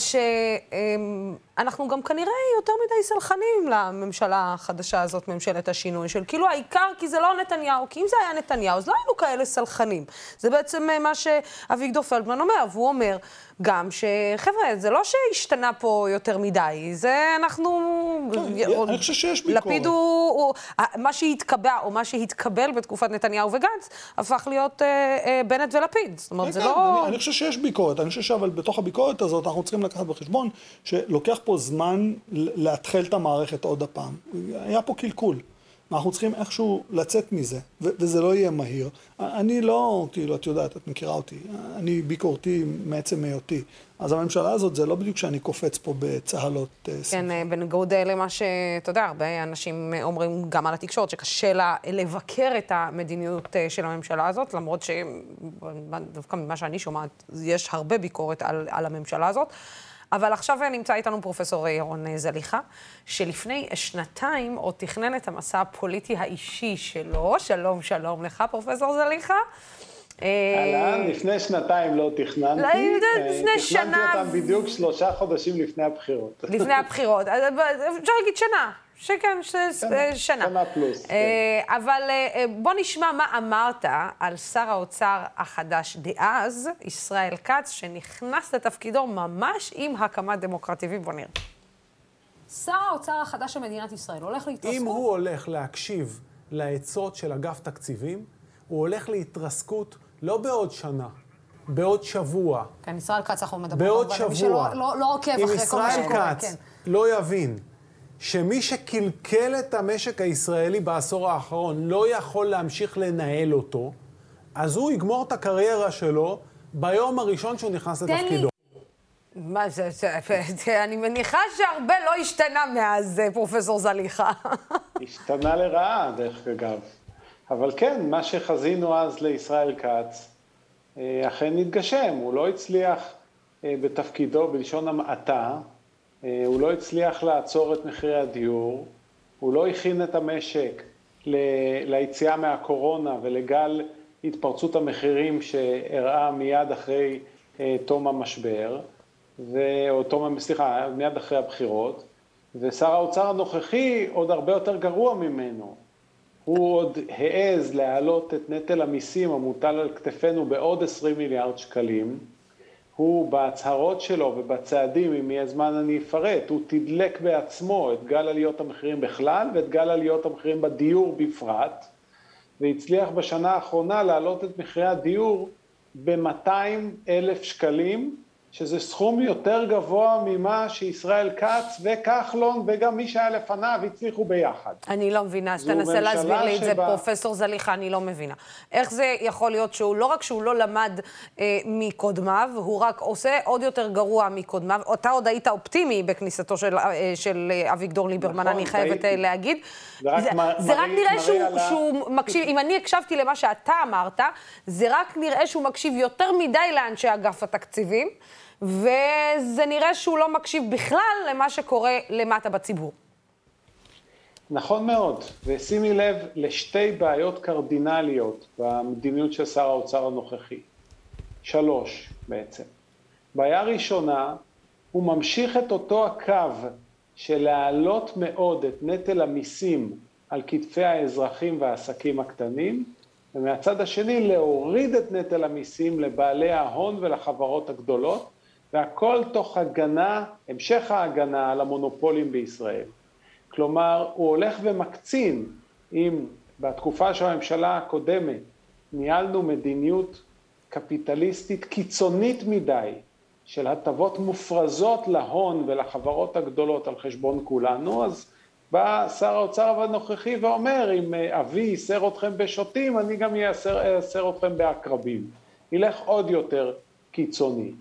שאנחנו גם כנראה יותר מדי סלחנים לממשלה החדשה הזאת, ממשלת השינוי, של כאילו העיקר כי זה לא נתניהו, כי אם זה היה נתניהו, אז לא היינו כאלה סלחנים. זה בעצם אה, מה שאביגדור פלדמן אומר, והוא אומר גם שחבר'ה, זה לא שהשתנה פה יותר מדי, זה אנחנו... כן, אני חושב שיש ביקורת. לפיד הוא. מה שהתקבע, או מה שהתקבל בתקופת נתניהו וגנץ, הפך להיות אה, אה, בנט ולפיד. זאת אומרת, זה כן, לא... אני, אני חושב שיש ביקורת, אני חושב שאבל בתוך הביקורת הזאת אנחנו צריכים לקחת בחשבון שלוקח פה זמן לאתחל את המערכת עוד הפעם. היה פה קלקול. אנחנו צריכים איכשהו לצאת מזה, ו- וזה לא יהיה מהיר. אני לא, כאילו, את יודעת, את מכירה אותי, אני ביקורתי מעצם היותי. אז הממשלה הזאת, זה לא בדיוק שאני קופץ פה בצהלות אה, כן, אה, בניגוד אה, למה שאתה יודע, הרבה אנשים אומרים גם על התקשורת, שקשה לה לבקר את המדיניות של הממשלה הזאת, למרות שדווקא ממה שאני שומעת, יש הרבה ביקורת על, על הממשלה הזאת. אבל עכשיו נמצא איתנו פרופסור ירון זליכה, שלפני שנתיים עוד תכנן את המסע הפוליטי האישי שלו. שלום, שלום לך, פרופסור זליכה. אהלן, לפני שנתיים לא תכננתי. לא, לפני שנה... תכננתי אותם בדיוק שלושה חודשים לפני הבחירות. לפני הבחירות. אפשר להגיד שנה. שכן, ש... שנה. שנה פלוס. כן. אבל בוא נשמע מה אמרת על שר האוצר החדש דאז, ישראל כץ, שנכנס לתפקידו ממש עם הקמת דמוקרטיבי. בוא נראה. שר האוצר החדש של מדינת ישראל הולך להתרסקות. אם הוא הולך להקשיב לעצות של אגף תקציבים, הוא הולך להתרסקות לא בעוד שנה, בעוד שבוע. כן, ישראל כץ אנחנו מדברים. בעוד שבוע. שלא לא, לא עוקב אחרי כל מה שקורה. אם ישראל כץ כן. לא יבין שמי שקלקל את המשק הישראלי בעשור האחרון לא יכול להמשיך לנהל אותו, אז הוא יגמור את הקריירה שלו ביום הראשון שהוא נכנס לתפקידו. מה זה, זה, זה, אני מניחה שהרבה לא השתנה מאז, אה, פרופסור זליכה. השתנה לרעה, דרך אגב. אבל כן, מה שחזינו אז לישראל כץ, אה, אכן התגשם. הוא לא הצליח אה, בתפקידו, בלשון המעטה, הוא לא הצליח לעצור את מחירי הדיור, הוא לא הכין את המשק ליציאה מהקורונה ולגל התפרצות המחירים שאירעה מיד אחרי תום המשבר, ו... או תום, סליחה, מיד אחרי הבחירות, ושר האוצר הנוכחי עוד הרבה יותר גרוע ממנו. הוא עוד העז להעלות את נטל המיסים המוטל על כתפינו בעוד 20 מיליארד שקלים. הוא בהצהרות שלו ובצעדים, אם יהיה זמן אני אפרט, הוא תדלק בעצמו את גל עליות המחירים בכלל ואת גל עליות המחירים בדיור בפרט, והצליח בשנה האחרונה להעלות את מחירי הדיור ב-200 אלף שקלים, שזה סכום יותר גבוה ממה שישראל כץ וכחלון וגם מי שהיה לפניו הצליחו ביחד. אני לא מבינה, אז תנסה להסביר לי את זה, פרופסור זליכה, אני לא מבינה. איך זה יכול להיות שהוא, לא רק שהוא לא למד אה, מקודמיו, הוא רק עושה עוד יותר גרוע מקודמיו. אתה עוד היית אופטימי בכניסתו של, אה, של אה, אביגדור ליברמן, נכון, אני חייבת אה, להגיד. זה רק, זה, מ- זה רק נראה שהוא, על... שהוא מקשיב, אם אני הקשבתי למה שאתה אמרת, זה רק נראה שהוא מקשיב יותר מדי לאנשי אגף התקציבים. וזה נראה שהוא לא מקשיב בכלל למה שקורה למטה בציבור. נכון מאוד, ושימי לב לשתי בעיות קרדינליות במדיניות של שר האוצר הנוכחי. שלוש בעצם. בעיה ראשונה, הוא ממשיך את אותו הקו של להעלות מאוד את נטל המיסים על כתפי האזרחים והעסקים הקטנים, ומהצד השני להוריד את נטל המיסים לבעלי ההון ולחברות הגדולות, והכל תוך הגנה, המשך ההגנה על המונופולים בישראל. כלומר, הוא הולך ומקצין, אם בתקופה של הממשלה הקודמת ניהלנו מדיניות קפיטליסטית קיצונית מדי, של הטבות מופרזות להון ולחברות הגדולות על חשבון כולנו, אז בא שר האוצר הנוכחי ואומר, אם אבי ייסר אתכם בשוטים, אני גם אייסר אתכם בעקרבים. ילך עוד יותר קיצוני.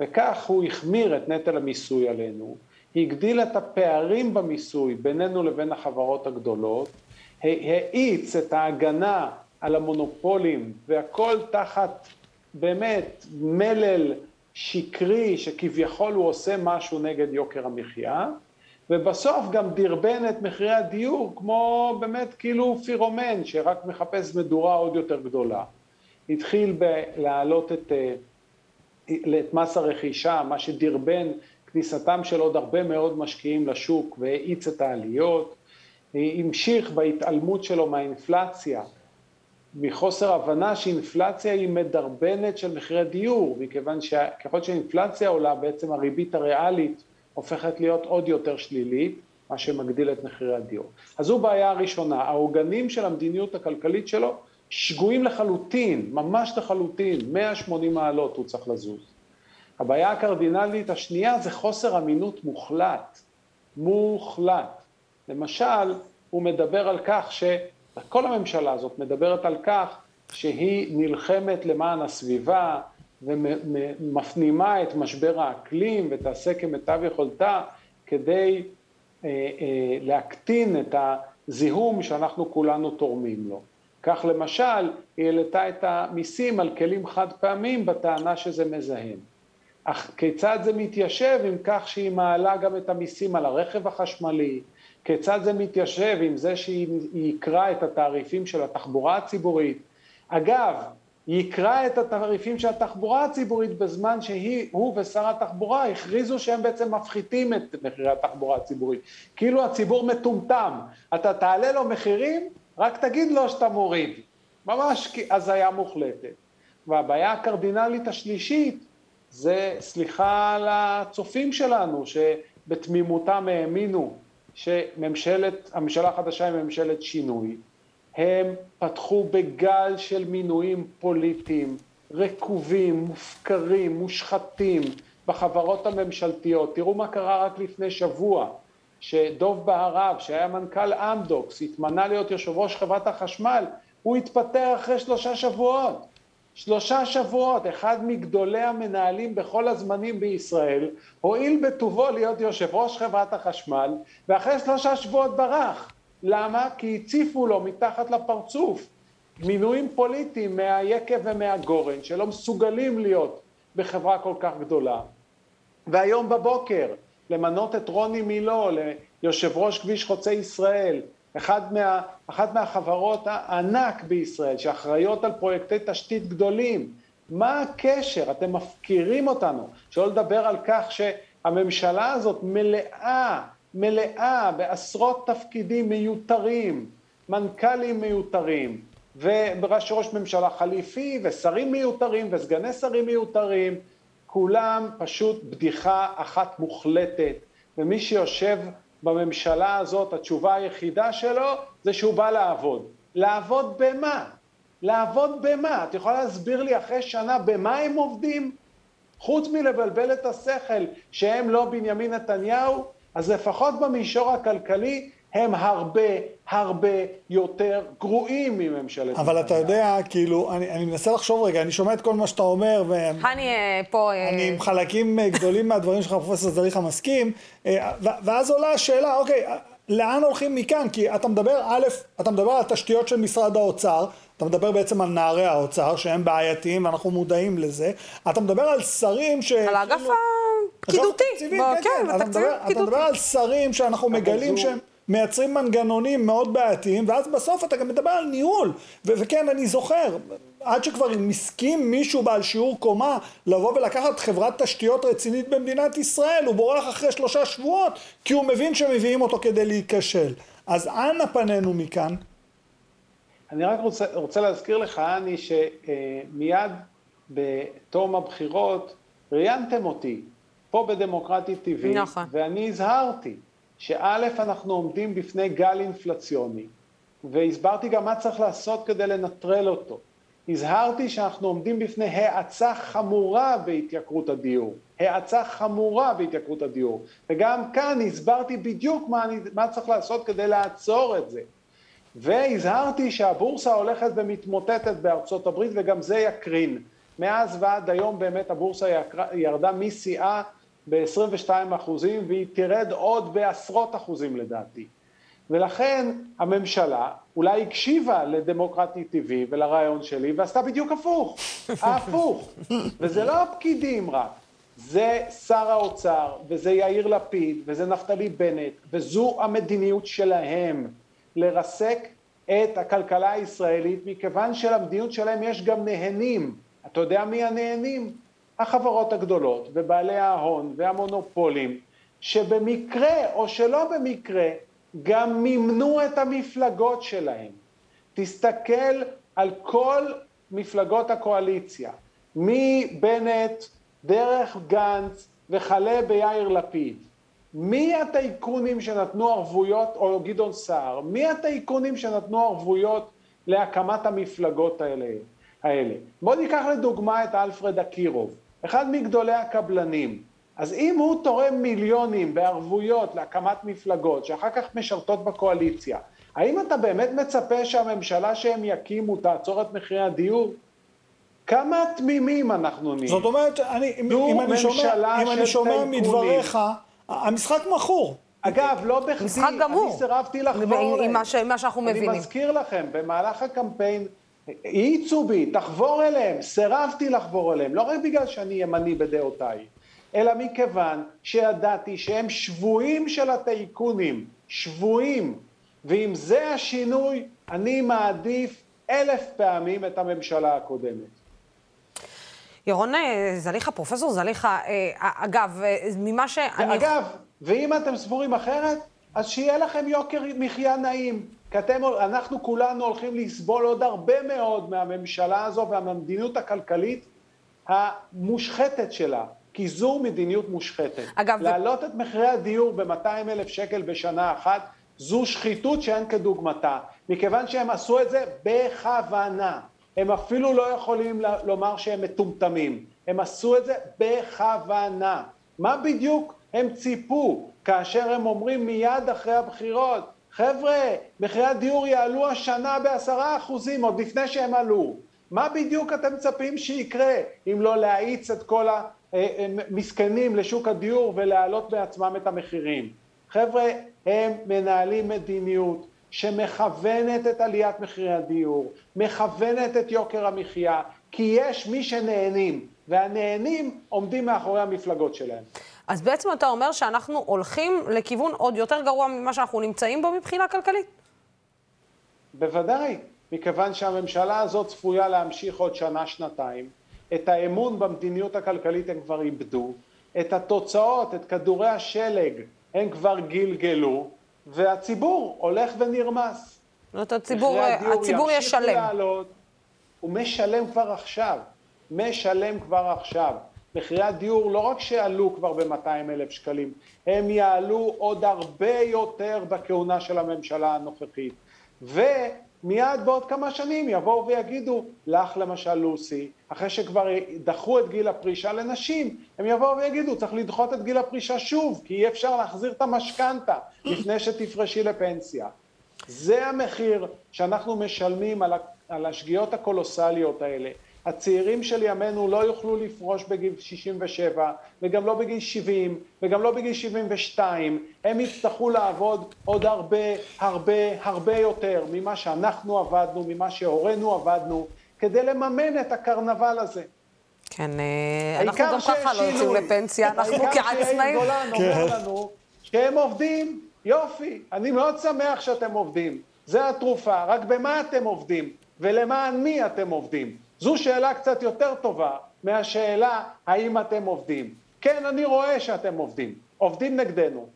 וכך הוא החמיר את נטל המיסוי עלינו, הגדיל את הפערים במיסוי בינינו לבין החברות הגדולות, האיץ את ההגנה על המונופולים והכל תחת באמת מלל שקרי שכביכול הוא עושה משהו נגד יוקר המחיה, ובסוף גם דרבן את מחירי הדיור כמו באמת כאילו פירומן שרק מחפש מדורה עוד יותר גדולה. התחיל בלהעלות את אה, את מס הרכישה, מה שדרבן כניסתם של עוד הרבה מאוד משקיעים לשוק והאיץ את העליות, המשיך בהתעלמות שלו מהאינפלציה, מחוסר הבנה שאינפלציה היא מדרבנת של מחירי דיור, מכיוון שככל שהאינפלציה עולה בעצם הריבית הריאלית הופכת להיות עוד יותר שלילית, מה שמגדיל את מחירי הדיור. אז זו בעיה ראשונה, העוגנים של המדיניות הכלכלית שלו שגויים לחלוטין, ממש לחלוטין, 180 מעלות הוא צריך לזוז. הבעיה הקרדינלית השנייה זה חוסר אמינות מוחלט, מוחלט. למשל, הוא מדבר על כך ש... כל הממשלה הזאת מדברת על כך שהיא נלחמת למען הסביבה ומפנימה את משבר האקלים ותעשה כמיטב יכולתה כדי אה, אה, להקטין את הזיהום שאנחנו כולנו תורמים לו. כך למשל, היא העלתה את המיסים על כלים חד פעמים בטענה שזה מזהם. אך כיצד זה מתיישב עם כך שהיא מעלה גם את המיסים על הרכב החשמלי? כיצד זה מתיישב עם זה שהיא יקרה את התעריפים של התחבורה הציבורית? אגב, יקרא את התעריפים של התחבורה הציבורית בזמן שהוא ושר התחבורה הכריזו שהם בעצם מפחיתים את מחירי התחבורה הציבורית. כאילו הציבור מטומטם, אתה תעלה לו מחירים, רק תגיד לו שאתה מוריד. ממש הזיה מוחלטת. והבעיה הקרדינלית השלישית זה, סליחה על הצופים שלנו, שבתמימותם האמינו שממשלת, הממשלה החדשה היא ממשלת שינוי, הם פתחו בגל של מינויים פוליטיים, רקובים, מופקרים, מושחתים, בחברות הממשלתיות. תראו מה קרה רק לפני שבוע, שדוב בהרב, שהיה מנכ"ל אמדוקס, התמנה להיות יושב ראש חברת החשמל, הוא התפטר אחרי שלושה שבועות. שלושה שבועות, אחד מגדולי המנהלים בכל הזמנים בישראל, הואיל בטובו להיות יושב ראש חברת החשמל, ואחרי שלושה שבועות ברח. למה? כי הציפו לו מתחת לפרצוף מינויים פוליטיים מהיקב ומהגורן, שלא מסוגלים להיות בחברה כל כך גדולה. והיום בבוקר למנות את רוני מילו ליושב ראש כביש חוצה ישראל, אחד מה, אחת מהחברות הענק בישראל שאחראיות על פרויקטי תשתית גדולים. מה הקשר? אתם מפקירים אותנו. שלא לדבר על כך שהממשלה הזאת מלאה מלאה בעשרות תפקידים מיותרים, מנכ"לים מיותרים, וראש ראש ממשלה חליפי, ושרים מיותרים, וסגני שרים מיותרים, כולם פשוט בדיחה אחת מוחלטת, ומי שיושב בממשלה הזאת, התשובה היחידה שלו זה שהוא בא לעבוד. לעבוד במה? לעבוד במה? את יכולה להסביר לי אחרי שנה במה הם עובדים? חוץ מלבלבל את השכל שהם לא בנימין נתניהו, אז לפחות במישור הכלכלי הם הרבה הרבה יותר גרועים מממשלת אבל אתה יודע, כאילו, אני, אני מנסה לחשוב רגע, אני שומע את כל מה שאתה אומר, ו... חני אה, פה... אה, אני עם חלקים אה, גדולים מהדברים שלך, פרופסור זליכה מסכים, ואז עולה השאלה, אוקיי, לאן הולכים מכאן? כי אתה מדבר, א', אתה מדבר על תשתיות של משרד האוצר, אתה מדבר בעצם על נערי האוצר, שהם בעייתיים, ואנחנו מודעים לזה, אתה מדבר על שרים ש... על האגף ה... פקידותי. כן, כן, מדבר, אתה מדבר על שרים שאנחנו מגלים שהם מייצרים מנגנונים מאוד בעייתיים, ואז בסוף אתה גם מדבר על ניהול. וכן, אני זוכר, עד שכבר הסכים מישהו בעל שיעור קומה לבוא ולקחת חברת תשתיות רצינית במדינת ישראל, הוא בורח אחרי שלושה שבועות, כי הוא מבין שמביאים אותו כדי להיכשל. אז אנה פנינו מכאן? אני רק רוצה, רוצה להזכיר לך, אני, שמיד בתום הבחירות ראיינתם אותי פה בדמוקרטית טבעי, נכון. ואני הזהרתי שא', אנחנו עומדים בפני גל אינפלציוני, והסברתי גם מה צריך לעשות כדי לנטרל אותו. הזהרתי שאנחנו עומדים בפני האצה חמורה בהתייקרות הדיור, האצה חמורה בהתייקרות הדיור, וגם כאן הסברתי בדיוק מה, אני, מה צריך לעשות כדי לעצור את זה. והזהרתי שהבורסה הולכת ומתמוטטת בארצות הברית וגם זה יקרין. מאז ועד היום באמת הבורסה ירדה משיאה ב-22 אחוזים והיא תרד עוד בעשרות אחוזים לדעתי. ולכן הממשלה אולי הקשיבה לדמוקרטי טבעי ולרעיון שלי ועשתה בדיוק הפוך, ההפוך. וזה לא הפקידים רק, זה שר האוצר וזה יאיר לפיד וזה נפתלי בנט וזו המדיניות שלהם לרסק את הכלכלה הישראלית מכיוון שלמדיניות שלהם יש גם נהנים. אתה יודע מי הנהנים? החברות הגדולות ובעלי ההון והמונופולים, שבמקרה או שלא במקרה גם מימנו את המפלגות שלהם. תסתכל על כל מפלגות הקואליציה, מבנט, דרך גנץ וכלה ביאיר לפיד. מי הטייקונים שנתנו ערבויות, או גדעון סער, מי הטייקונים שנתנו ערבויות להקמת המפלגות האלה? האלה. בואו ניקח לדוגמה את אלפרד אקירוב. אחד מגדולי הקבלנים. אז אם הוא תורם מיליונים בערבויות להקמת מפלגות שאחר כך משרתות בקואליציה, האם אתה באמת מצפה שהממשלה שהם יקימו תעצור את מחירי הדיור? כמה תמימים אנחנו נהיים. זאת אומרת, אני, אם, אם אני שומע, אם אני שומע מדבריך, המשחק מכור. אגב, לא בכדי. אני סירבתי לחבור עם מה שאנחנו מבינים. אני מזכיר לכם, במהלך הקמפיין, האיצו בי, תחבור אליהם, סירבתי לחבור אליהם, לא רק בגלל שאני ימני בדעותיי, אלא מכיוון שידעתי שהם שבויים של הטייקונים, שבויים, ואם זה השינוי, אני מעדיף אלף פעמים את הממשלה הקודמת. ירון אה, זליכה, פרופסור זליכה, אה, אגב, אה, ממה ש... אגב, ואם אתם סבורים אחרת, אז שיהיה לכם יוקר מחיה נעים. כי אתם, אנחנו כולנו הולכים לסבול עוד הרבה מאוד מהממשלה הזו והמדיניות הכלכלית המושחתת שלה. כי זו מדיניות מושחתת. אגב... להעלות את מחירי הדיור ב-200 אלף שקל בשנה אחת, זו שחיתות שאין כדוגמתה. מכיוון שהם עשו את זה בכוונה. הם אפילו לא יכולים לומר שהם מטומטמים. הם עשו את זה בכוונה. מה בדיוק הם ציפו כאשר הם אומרים מיד אחרי הבחירות, חבר'ה, מחירי הדיור יעלו השנה בעשרה אחוזים, עוד לפני שהם עלו. מה בדיוק אתם מצפים שיקרה אם לא להאיץ את כל המסכנים לשוק הדיור ולהעלות בעצמם את המחירים? חבר'ה, הם מנהלים מדיניות שמכוונת את עליית מחירי הדיור, מכוונת את יוקר המחיה, כי יש מי שנהנים, והנהנים עומדים מאחורי המפלגות שלהם. אז בעצם אתה אומר שאנחנו הולכים לכיוון עוד יותר גרוע ממה שאנחנו נמצאים בו מבחינה כלכלית? בוודאי, מכיוון שהממשלה הזאת צפויה להמשיך עוד שנה-שנתיים. את האמון במדיניות הכלכלית הם כבר איבדו, את התוצאות, את כדורי השלג, הם כבר גלגלו, והציבור הולך ונרמס. זאת הציבור, הציבור ישלם. לעלות, הוא משלם כבר עכשיו, משלם כבר עכשיו. מחירי הדיור לא רק שעלו כבר ב-200 אלף שקלים, הם יעלו עוד הרבה יותר בכהונה של הממשלה הנוכחית. ומיד בעוד כמה שנים יבואו ויגידו, לך למשל לוסי, אחרי שכבר דחו את גיל הפרישה לנשים, הם יבואו ויגידו, צריך לדחות את גיל הפרישה שוב, כי אי אפשר להחזיר את המשכנתה לפני שתפרשי לפנסיה. זה המחיר שאנחנו משלמים על השגיאות הקולוסליות האלה. הצעירים של ימינו לא יוכלו לפרוש בגיל 67 וגם לא בגיל 70 וגם לא בגיל 72, הם יצטרכו לעבוד עוד הרבה הרבה הרבה יותר ממה שאנחנו עבדנו, ממה שהורינו עבדנו, כדי לממן את הקרנבל הזה. כן, אה, אנחנו גם ככה לא יוצאים לפנסיה, אנחנו כעצמאים. העיקר גולן אומר כן. לנו שהם עובדים, יופי, אני מאוד שמח שאתם עובדים, זה התרופה, רק במה אתם עובדים ולמען מי אתם עובדים? זו שאלה קצת יותר טובה מהשאלה האם אתם עובדים. כן, אני רואה שאתם עובדים. עובדים נגדנו.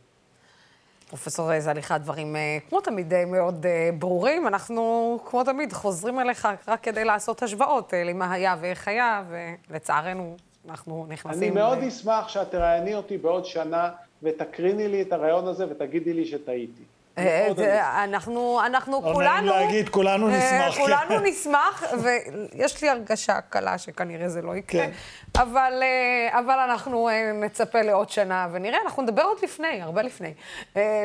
פרופסור זליכה, דברים אה, כמו תמיד אה, מאוד אה, ברורים. אנחנו, כמו תמיד, חוזרים אליך רק כדי לעשות השוואות למה היה ואיך היה, ולצערנו, אנחנו נכנסים... אני מאוד אשמח שאת תראייני אותי בעוד שנה ותקריני לי את הרעיון הזה ותגידי לי שטעיתי. אה, אנחנו, אנחנו כולנו... לא נעים להגיד, כולנו אה, נשמח. כולנו נשמח, ויש לי הרגשה קלה שכנראה זה לא יקרה. כן. אה, אבל אנחנו נצפה לעוד שנה ונראה, אנחנו נדבר עוד לפני, הרבה לפני.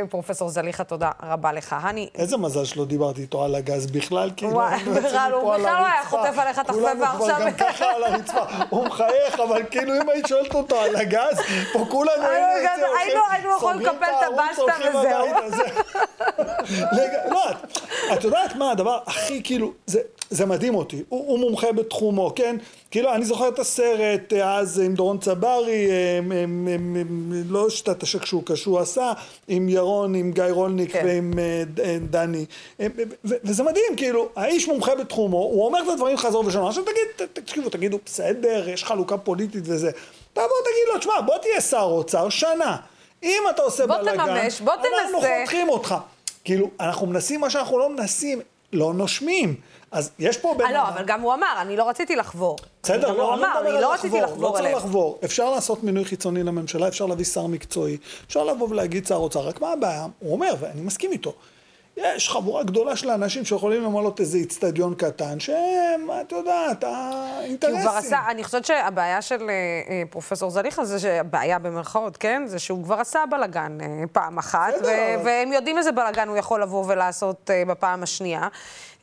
פרופסור זליכה, תודה רבה לך. אני... איזה מזל שלא דיברתי איתו על הגז בכלל, כי כאילו, הוא בכלל לא היה חוטף עליך תחפה ועכשיו... כולנו כבר גם ככה על הרצפה. הוא מחייך, אבל כאילו אם היית שואלת אותו על הגז, פה כולנו היינו יכולים לקפל את הבסטה וזהו. לא, את יודעת מה הדבר הכי כאילו, זה, זה מדהים אותי, הוא, הוא מומחה בתחומו, כן? כאילו, אני זוכר את הסרט אה, אז עם דורון צברי, אה, לא שתת השקשוקה שהוא עשה, עם ירון, עם גיא רולניק כן. ועם אה, דני. וזה מדהים, כאילו, האיש מומחה בתחומו, הוא אומר את הדברים חזור ושנה. עכשיו תגיד, תקשיבו, תגידו, בסדר, יש חלוקה פוליטית וזה. תבוא תגיד לו, תשמע, בוא תהיה שר אוצר שנה. אם אתה עושה בלאגן, תממש, בוא תנסה. אנחנו חותכים אותך. כאילו, אנחנו מנסים מה שאנחנו לא מנסים, לא נושמים. אז יש פה בן אדם... לא, אבל גם הוא אמר, אני לא רציתי לחבור. בסדר, לא, הוא אמר, אני לא רציתי לחבור אליהם. לא צריך לחבור. אפשר לעשות מינוי חיצוני לממשלה, אפשר להביא שר מקצועי, אפשר לבוא ולהגיד שר אוצר, רק מה הבעיה? הוא אומר, ואני מסכים איתו, יש חבורה גדולה של אנשים שיכולים למלות איזה איצטדיון קטן, שהם, את יודעת, כי הוא האינטרסים. כבר עשה, אני חושבת שהבעיה של אה, אה, פרופסור זליכה זה שהבעיה במרכאות, כן? זה שהוא כבר עשה בלאגן אה, פעם אחת, בסדר, ו- אבל- והם יודעים איזה בלאגן הוא יכול לבוא ולעשות אה, בפעם השנייה.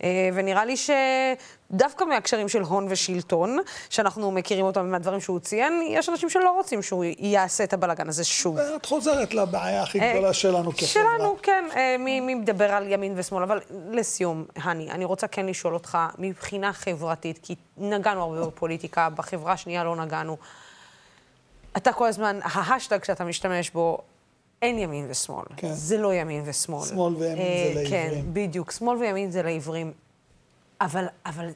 אה, ונראה לי שדווקא מהקשרים של הון ושלטון, שאנחנו מכירים אותם מהדברים שהוא ציין, יש אנשים שלא רוצים שהוא יעשה את הבלאגן הזה שוב. את חוזרת לבעיה הכי אה, גדולה שלנו כחברה. שלנו, כן. אה, מי, מי מדבר על ימין ושמאל? אבל לסיום, הני, אני רוצה כן לשאול אותך, מבחינה חברתית, כי נגענו הרבה בפוליטיקה, בחברה השנייה לא נגענו. אתה כל הזמן, ההאשטג שאתה משתמש בו, אין ימין ושמאל. כן. זה לא ימין ושמאל. שמאל וימין אה, זה כן, לעיוורים. בדיוק. שמאל וימין זה לעיוורים. אבל, אבל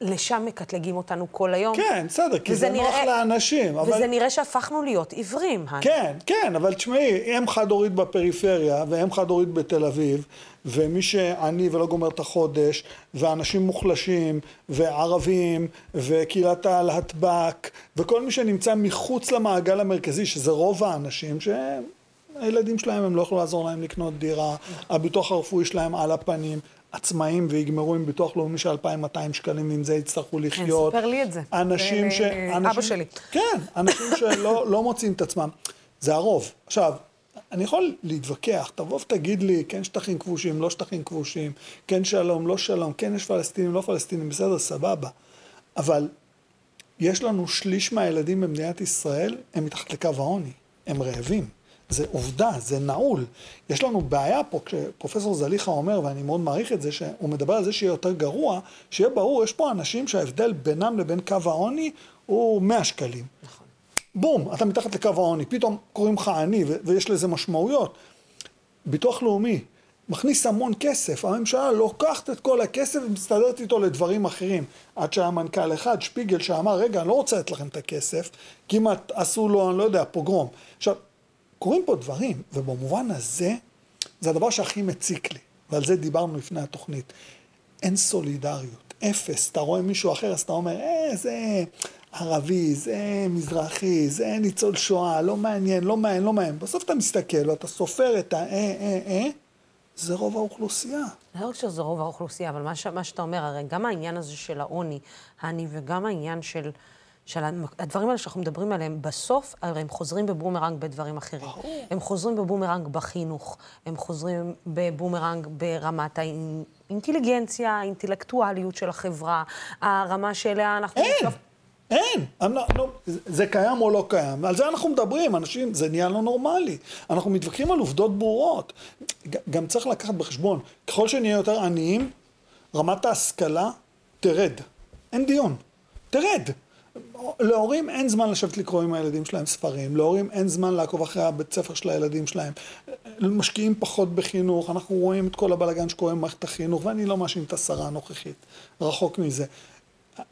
לשם מקטלגים אותנו כל היום. כן, בסדר, כי זה נוח נראה- לאנשים, אבל... וזה נראה שהפכנו להיות עיוורים, הני. כן, כן, אבל תשמעי, אם חד-הורית בפריפריה, ואם חד-הורית בתל אביב, ומי שעני ולא גומר את החודש, ואנשים מוחלשים, וערבים, וקהילת הלהטב"ק, וכל מי שנמצא מחוץ למעגל המרכזי, שזה רוב האנשים, שהילדים שלהם, הם לא יכולים לעזור להם לקנות דירה, הביטוח הרפואי שלהם על הפנים. עצמאים ויגמרו עם ביטוח לאומי של 2,200 שקלים, ועם זה יצטרכו לחיות. ספר לי את זה. אנשים ש... אנשים- אבא שלי. כן, אנשים שלא לא מוצאים את עצמם. זה הרוב. עכשיו, אני יכול להתווכח, תבוא ותגיד לי, כן שטחים כבושים, לא שטחים כבושים, כן שלום, לא שלום, כן יש פלסטינים, לא פלסטינים, בסדר, סבבה. אבל יש לנו שליש מהילדים במדינת ישראל, הם מתחת לקו העוני, הם רעבים. זה עובדה, זה נעול. יש לנו בעיה פה, כשפרופסור זליכה אומר, ואני מאוד מעריך את זה, שהוא מדבר על זה שיהיה יותר גרוע, שיהיה ברור, יש פה אנשים שההבדל בינם לבין קו העוני הוא 100 שקלים. נכון. בום, אתה מתחת לקו העוני, פתאום קוראים לך עני, ויש לזה משמעויות. ביטוח לאומי מכניס המון כסף, הממשלה לוקחת את כל הכסף ומסתדרת איתו לדברים אחרים. עד שהיה מנכ"ל אחד, שפיגל, שאמר, רגע, אני לא רוצה לתת לכם את הכסף, כמעט עשו לו, אני לא יודע, פוגרום. עכשיו, קורים פה דברים, ובמובן הזה, זה הדבר שהכי מציק לי, ועל זה דיברנו לפני התוכנית. אין סולידריות, אפס. אתה רואה מישהו אחר, אז אתה אומר, אה, זה ערבי, זה מזרחי, זה ניצול שואה, לא מעניין, לא מעניין, לא מעניין. בסוף אתה מסתכל ואתה סופר את ה-אה, אה, אה, זה רוב האוכלוסייה. לא רק שזה רוב האוכלוסייה, אבל מה, ש, מה שאתה אומר, הרי גם העניין הזה של העוני, העני, וגם העניין של, של הדברים האלה שאנחנו מדברים עליהם, בסוף, הרי הם חוזרים בבומרנג בדברים אחרים. הם חוזרים בבומרנג בחינוך, הם חוזרים בבומרנג ברמת האינטליגנציה, האינטלקטואליות של החברה, הרמה שאליה אנחנו... אין, אין. אני לא- זה- זה קיים או לא קיים. על זה אנחנו מדברים, אנשים, זה נהיה לא נורמלי. אנחנו מתווכחים על עובדות ברורות. גם צריך לקחת בחשבון, ככל שנהיה יותר עניים, רמת ההשכלה תרד. אין דיון. תרד. להורים אין זמן לשבת לקרוא עם הילדים שלהם ספרים, להורים אין זמן לעקוב אחרי הבית ספר של הילדים שלהם, משקיעים פחות בחינוך, אנחנו רואים את כל הבלאגן שקורה במערכת החינוך, ואני לא מאשים את השרה הנוכחית, רחוק מזה.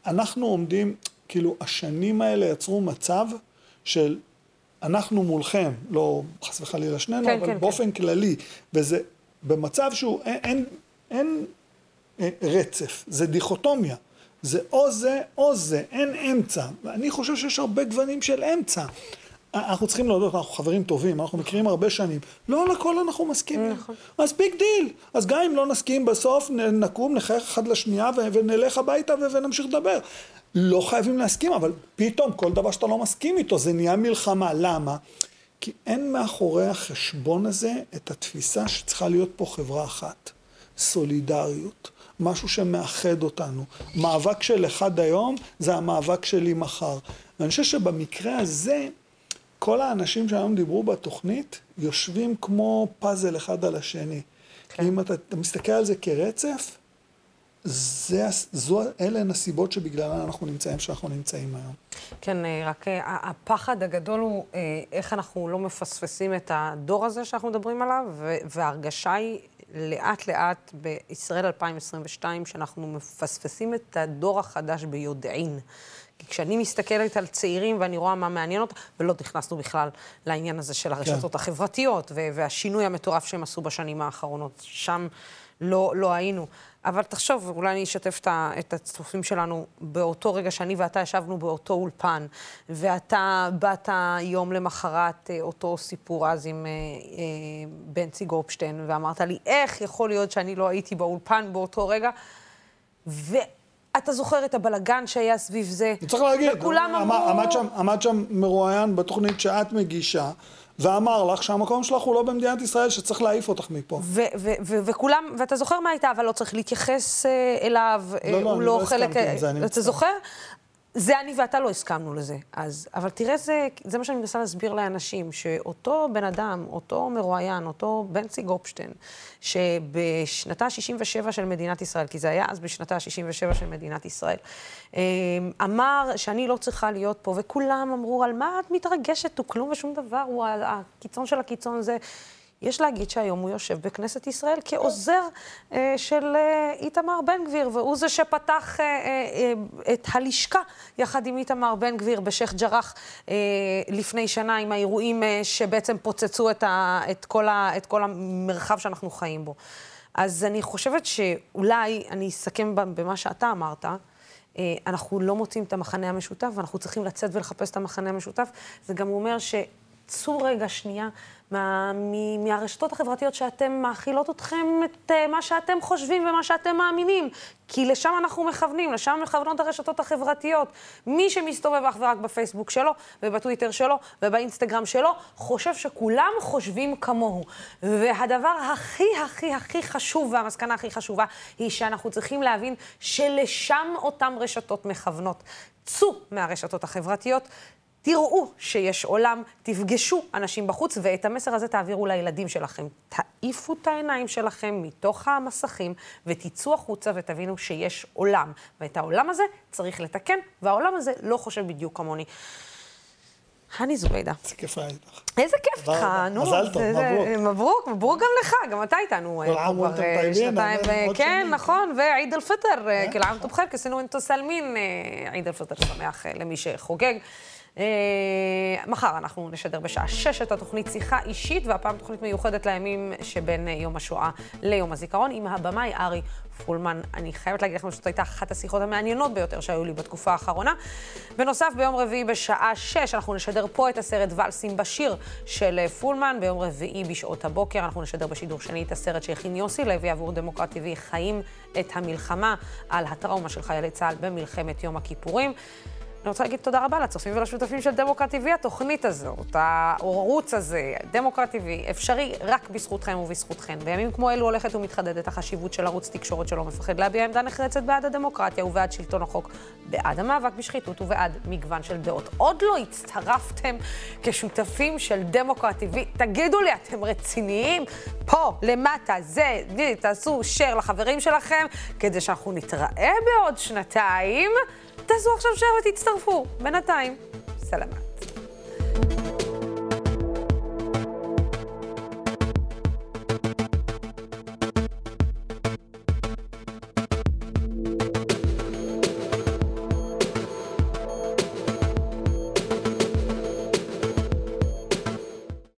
אנחנו עומדים, כאילו, השנים האלה יצרו מצב של אנחנו מולכם, לא חס וחלילה שנינו, כן, אבל כן, באופן כללי, וזה במצב שהוא, אין, אין, אין אה, רצף, זה דיכוטומיה. זה או זה או זה, אין אמצע. ואני חושב שיש הרבה גוונים של אמצע. אנחנו צריכים להודות, אנחנו חברים טובים, אנחנו מכירים הרבה שנים. לא על הכל אנחנו מסכימים. נכון. אז big deal. אז גם אם לא נסכים בסוף, נקום, נחייך אחד לשנייה ונלך הביתה ונמשיך לדבר. לא חייבים להסכים, אבל פתאום כל דבר שאתה לא מסכים איתו, זה נהיה מלחמה. למה? כי אין מאחורי החשבון הזה את התפיסה שצריכה להיות פה חברה אחת. סולידריות. משהו שמאחד אותנו. מאבק של אחד היום זה המאבק שלי מחר. ואני חושב שבמקרה הזה, כל האנשים שהיום דיברו בתוכנית, יושבים כמו פאזל אחד על השני. כן. אם אתה, אתה מסתכל על זה כרצף, זה, זו, אלה הן הסיבות שבגללן אנחנו נמצאים שאנחנו נמצאים היום. כן, אה, רק אה, הפחד הגדול הוא אה, איך אנחנו לא מפספסים את הדור הזה שאנחנו מדברים עליו, וההרגשה היא לאט-לאט בישראל 2022, שאנחנו מפספסים את הדור החדש ביודעין. כי כשאני מסתכלת על צעירים ואני רואה מה מעניין אותם, ולא נכנסנו בכלל לעניין הזה של הרשתות כן. החברתיות, והשינוי המטורף שהם עשו בשנים האחרונות, שם לא, לא היינו. אבל תחשוב, אולי אני אשתף את הצופים שלנו באותו רגע שאני ואתה ישבנו באותו אולפן, ואתה באת יום למחרת אה, אותו סיפור אז עם אה, אה, בנצי גופשטיין, ואמרת לי, איך יכול להיות שאני לא הייתי באולפן באותו רגע? ואתה זוכר את הבלגן שהיה סביב זה. צריך להגיד, וכולם אמרו... עמד שם, עמד שם מרואיין בתוכנית שאת מגישה. ואמר לך שהמקום שלך הוא לא במדינת ישראל, שצריך להעיף אותך מפה. וכולם, ואתה זוכר מה הייתה, אבל לא צריך להתייחס אה, אליו, לא, לא, הוא אני לא, לא חלק... הסכמתי עם זה, אני אתה מצטער. זוכר? זה אני ואתה לא הסכמנו לזה. אז, אבל תראה, זה, זה מה שאני מנסה להסביר לאנשים, שאותו בן אדם, אותו מרואיין, אותו בנצי גופשטיין, שבשנתה ה-67 של מדינת ישראל, כי זה היה אז בשנתה ה-67 של מדינת ישראל, אמ, אמר שאני לא צריכה להיות פה, וכולם אמרו, על מה את מתרגשת? הוא כלום ושום דבר, הוא הקיצון של הקיצון זה... יש להגיד שהיום הוא יושב בכנסת ישראל כעוזר אה, של אה, איתמר בן גביר, והוא זה שפתח אה, אה, אה, את הלשכה יחד עם איתמר בן גביר בשייח' ג'ראח אה, לפני שנה, עם האירועים אה, שבעצם פוצצו את, ה, את, כל ה, את כל המרחב שאנחנו חיים בו. אז אני חושבת שאולי, אני אסכם במה שאתה אמרת, אה, אנחנו לא מוצאים את המחנה המשותף, ואנחנו צריכים לצאת ולחפש את המחנה המשותף. זה גם אומר שצאו רגע שנייה מה, מ, מהרשתות החברתיות שאתם מאכילות אתכם את uh, מה שאתם חושבים ומה שאתם מאמינים. כי לשם אנחנו מכוונים, לשם מכוונות הרשתות החברתיות. מי שמסתובב אך ורק בפייסבוק שלו, ובטוויטר שלו, ובאינסטגרם שלו, חושב שכולם חושבים כמוהו. והדבר הכי הכי הכי חשוב, והמסקנה הכי חשובה, היא שאנחנו צריכים להבין שלשם אותן רשתות מכוונות. צאו מהרשתות החברתיות. תראו שיש עולם, תפגשו אנשים בחוץ, ואת המסר הזה תעבירו לילדים שלכם. תעיפו את העיניים שלכם מתוך המסכים, ותצאו החוצה ותבינו שיש עולם. ואת העולם הזה צריך לתקן, והעולם הזה לא חושב בדיוק כמוני. הני זוביידה. איזה כיף היה איתך. איזה כיף רבה. נו. מזל טוב, מברוק. מברוק, מברוק גם לך, גם אתה איתנו. כל עאם כבר, ואנתם אה, אה, כן. נכון, ועיד אל-פטר, אה, כל עאם טוב חיר, כסינו אינתו סלמין, עיד אל-פטר שמח למי שחוגג. אה, מחר אנחנו נשדר בשעה שש את התוכנית שיחה אישית, והפעם תוכנית מיוחדת לימים שבין אה, יום השואה ליום הזיכרון, עם הבמאי ארי פולמן. אני חייבת להגיד לכם שזאת הייתה אחת השיחות המעניינות ביותר שהיו לי בתקופה האחרונה. בנוסף, ביום רביעי בשעה שש אנחנו נשדר פה את הסרט ואלסים בשיר של אה, פולמן. ביום רביעי בשעות הבוקר אנחנו נשדר בשידור שני את הסרט שהכין יוסי לוי עבור דמוקרט TV, חיים את המלחמה על הטראומה של חיילי צה"ל במלחמת יום הכיפורים. אני רוצה להגיד תודה רבה לצופים ולשותפים של דמוקרט TV, התוכנית הזאת, הערוץ הזה, דמוקרט TV, אפשרי רק בזכותכם ובזכותכן. בימים כמו אלו הולכת ומתחדדת החשיבות של ערוץ תקשורת שלא מפחד להביע עמדה נחרצת בעד הדמוקרטיה ובעד שלטון החוק, בעד המאבק בשחיתות ובעד מגוון של דעות. עוד לא הצטרפתם כשותפים של דמוקרט TV, תגידו לי, אתם רציניים? פה, למטה, זה, תעשו share לחברים שלכם, כדי שאנחנו נתראה בעוד שנתיים. תעשו עכשיו share ותצטרפו. בינתיים, סלמה.